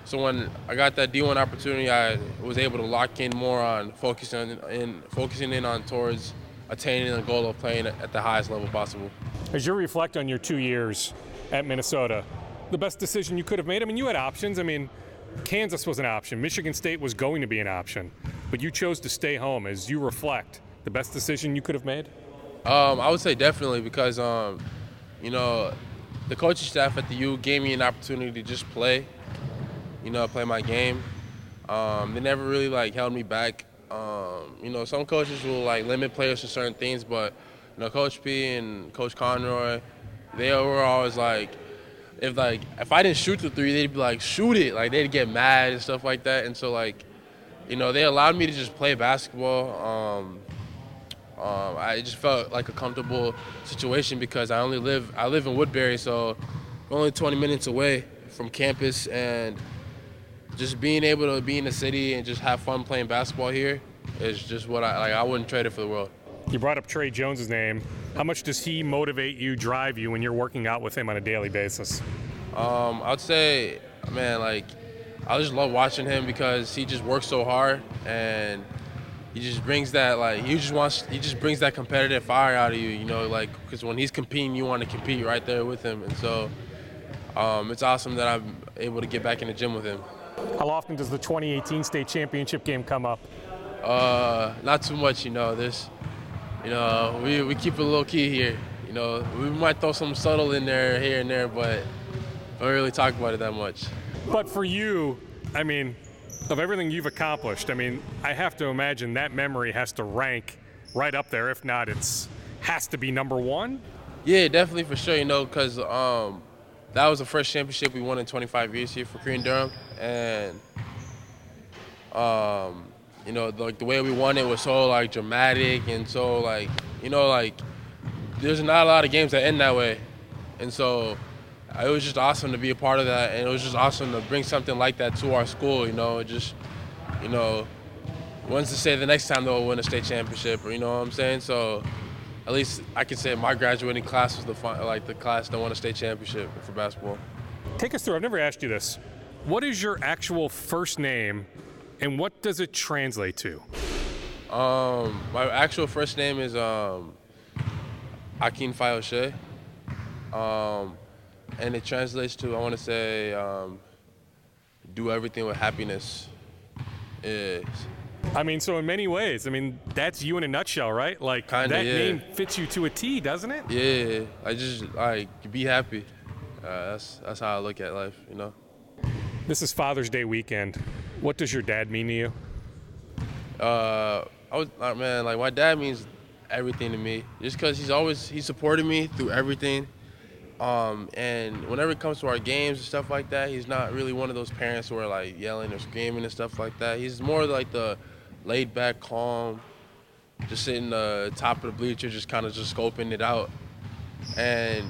So when I got that D1 opportunity, I was able to lock in more on focusing in, focusing in on towards attaining the goal of playing at the highest level possible. As you reflect on your two years at Minnesota, the best decision you could have made. I mean, you had options. I mean, Kansas was an option. Michigan State was going to be an option, but you chose to stay home. As you reflect, the best decision you could have made. Um, I would say definitely because um, you know the coaching staff at the U gave me an opportunity to just play, you know, play my game. Um, they never really like held me back. Um, you know, some coaches will like limit players to certain things, but you know, Coach P and Coach Conroy, they were always like, if like if I didn't shoot the three, they'd be like, shoot it, like they'd get mad and stuff like that. And so like, you know, they allowed me to just play basketball. Um, um, I just felt like a comfortable situation because I only live I live in Woodbury, so only 20 minutes away from campus, and just being able to be in the city and just have fun playing basketball here is just what I like. I wouldn't trade it for the world. You brought up Tre Jones's name. How much does he motivate you, drive you when you're working out with him on a daily basis? Um, I'd say, man, like I just love watching him because he just works so hard and he just brings that like he just wants he just brings that competitive fire out of you you know like because when he's competing you want to compete right there with him. And so um, it's awesome that i'm able to get back in the gym with him. How often does the 2018 state championship game come up? Uh, not too much you know this you know we, we keep it low key here you know. We might throw some subtle in there here and there but don't really talk about it that much. But for you i mean of everything you've accomplished, I mean, I have to imagine that memory has to rank right up there. If not, it's has to be number one. Yeah, definitely for sure. You know, because um, that was the first championship we won in 25 years here for Cretin-Derham, and um, you know, like the way we won it was so like dramatic and so like you know like there's not a lot of games that end that way, and so it was just awesome to be a part of that, and it was just awesome to bring something like that to our school. You know, just you know, when's to say the next time they'll win a state championship, or you know what I'm saying? So at least I can say my graduating class was the fun, like the class that won a state championship for basketball. Take us through. I've never asked you this. What is your actual first name, and what does it translate to? Um, my actual first name is um, Akin Fayoshe. Um, and it translates to I want to say um, do everything with happiness. Is I mean, so in many ways, I mean, that's you in a nutshell, right? Like Kinda, that yeah. name fits you to a T, doesn't it? yeah, I just like be happy. Uh, that's that's how I look at life, you know. This is Father's Day weekend. What does your dad mean to you? Uh, I was like, man, like my dad means everything to me. Just cause he's always he supported me through everything. Um, and whenever it comes to our games and stuff like that, he's not really one of those parents who are like yelling or screaming and stuff like that. He's more like the laid back, calm, just sitting the top of the bleacher, just kind of just scoping it out. And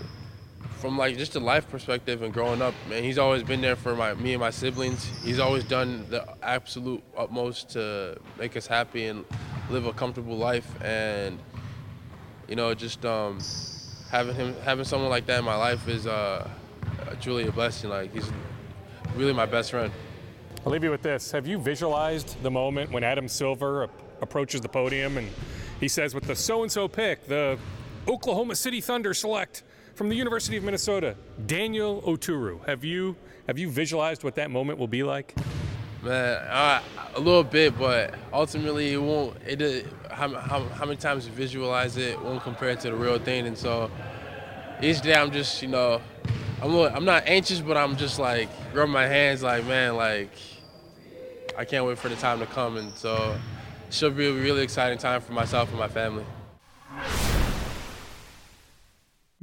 from like just a life perspective and growing up, man, he's always been there for my me and my siblings. He's always done the absolute utmost to make us happy and live a comfortable life. And you know, just um, having him having someone like that in my life is uh, truly a blessing. Like he's really my best friend. I'll leave you with this. Have you visualized the moment when Adam Silver ap- approaches the podium and he says, with the so and so pick, the Oklahoma City Thunder select from the University of Minnesota, Daniel Oturu? Have you have you visualized what that moment will be like? Man, a little bit, but ultimately it won't. It how, how, how many times you visualize it won't compare to the real thing, and so each day I'm just you know I'm little, I'm not anxious, but I'm just like rubbing my hands, like man, like I can't wait for the time to come, and so it should be a really exciting time for myself and my family.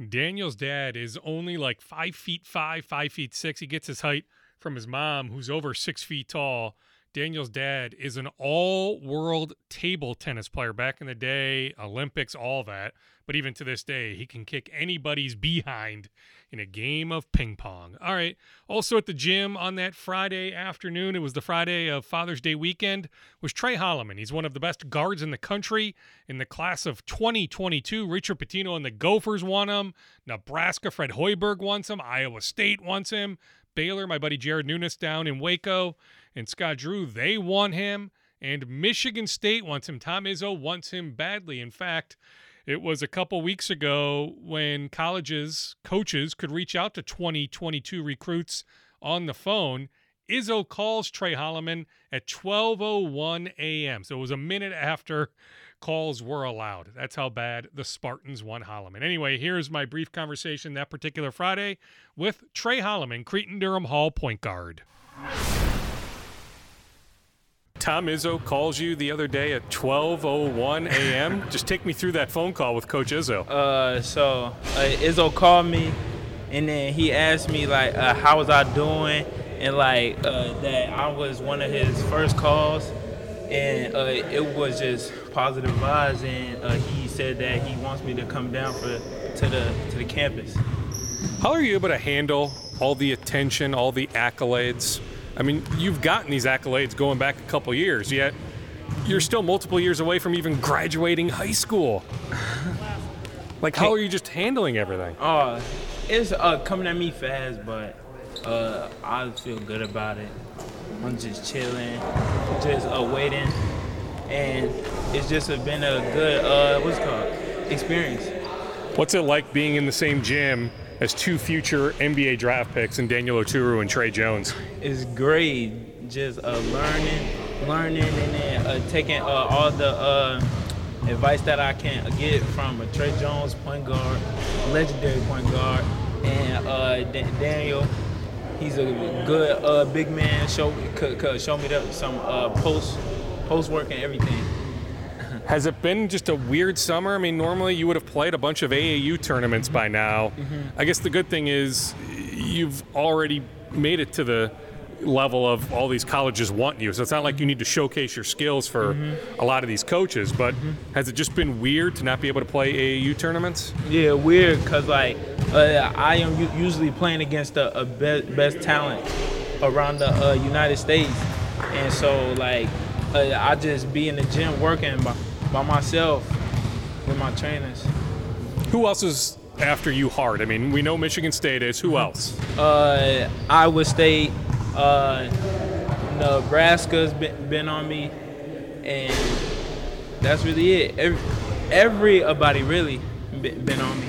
Daniel's dad is only like five feet five, five feet six. He gets his height from his mom, who's over six feet tall. Daniel's dad is an all world table tennis player back in the day, Olympics, all that. But even to this day, he can kick anybody's behind in a game of ping pong. All right. Also at the gym on that Friday afternoon, it was the Friday of Father's Day weekend, was Tre Holloman. He's one of the best guards in the country in the class of 2022. Richard Pitino and the Gophers want him. Nebraska, Fred Hoiberg wants him. Iowa State wants him. Baylor, my buddy Jared Nunes down in Waco, and Scott Drew, they won him. And Michigan State wants him. Tom Izzo wants him badly. In fact, it was a couple weeks ago when colleges, coaches could reach out to 2022 recruits on the phone. Izzo calls Tre Holloman at 12:01 a.m. So it was a minute after calls were allowed. That's how bad the Spartans won Holloman. Anyway, here's my brief conversation that particular Friday with Tre Holloman, Cretin-Derham Hall point guard. Tom Izzo calls you the other day at 12:01 a.m. Just take me through that phone call with Coach Izzo. Uh, so uh, Izzo called me, and then he asked me like, uh, how was I doing, and like uh, that I was one of his first calls, and uh, it was just positive vibes, and uh, he said that he wants me to come down for to the to the campus. How are you able to handle all the attention, all the accolades? I mean, you've gotten these accolades going back a couple years, yet you're still multiple years away from even graduating high school. Like, how are you just handling everything? Uh, it's uh, coming at me fast, but uh, I feel good about it. I'm just chilling, just uh, waiting, and it's just been a good uh, what's it called experience. What's it like being in the same gym as two future NBA draft picks and Daniel Oturu and Tre Jones? It's great, just uh, learning, learning, and then uh, taking uh, all the uh, advice that I can get from a Tre Jones point guard, legendary point guard, and uh, Da- Daniel. He's a good uh, big man. Show could, could show me the, some uh, post post work and everything. Has it been just a weird summer? I mean, normally you would have played a bunch of AAU tournaments by now. I guess the good thing is you've already made it to the level of all these colleges want you. So it's not like you need to showcase your skills for a lot of these coaches. But has it just been weird to not be able to play AAU tournaments? Yeah, weird because like uh, I am usually playing against the uh, be- best talent around the uh, United States, and so like uh, I just be in the gym working by, by myself with my trainers. Who else is after you hard? I mean, we know Michigan State is. Who else? Uh, Iowa State, uh, Nebraska's been, been on me, and that's really it. Every, everybody really been, been on me.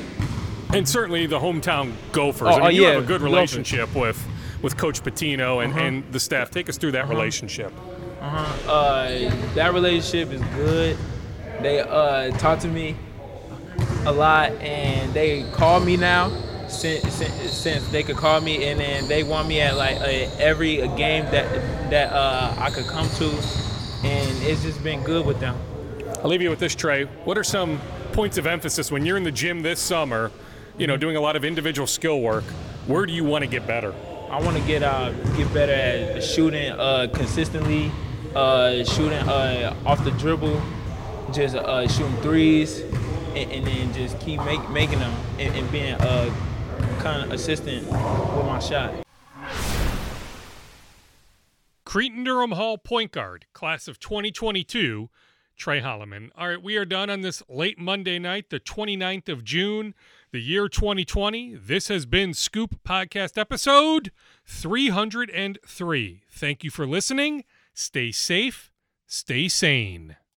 And certainly the hometown Gophers. Oh, I mean, you yeah, have a good Gophers. relationship with with Coach Pitino and, Uh-huh. and the staff. Take us through that relationship. Uh-huh. Uh, that relationship is good. They uh, talk to me a lot, and they call me now since, since, since they could call me, and then they want me at like uh, every game that that uh, I could come to, and it's just been good with them. I'll leave you with this, Tre. What are some points of emphasis when you're in the gym this summer, you know, doing a lot of individual skill work? Where do you want to get better? I want to get uh, get better at shooting uh, consistently, uh, shooting uh, off the dribble, just uh, shooting threes, and, and then just keep make, making them and, and being uh, kind of assistant with my shot. Cretin-Derham Hall point guard, class of 2022, Tre Holloman. All right, we are done on this late Monday night, the 29th of June, the year 2020. This has been Scoop Podcast episode 303. Thank you for listening. Stay safe, stay sane.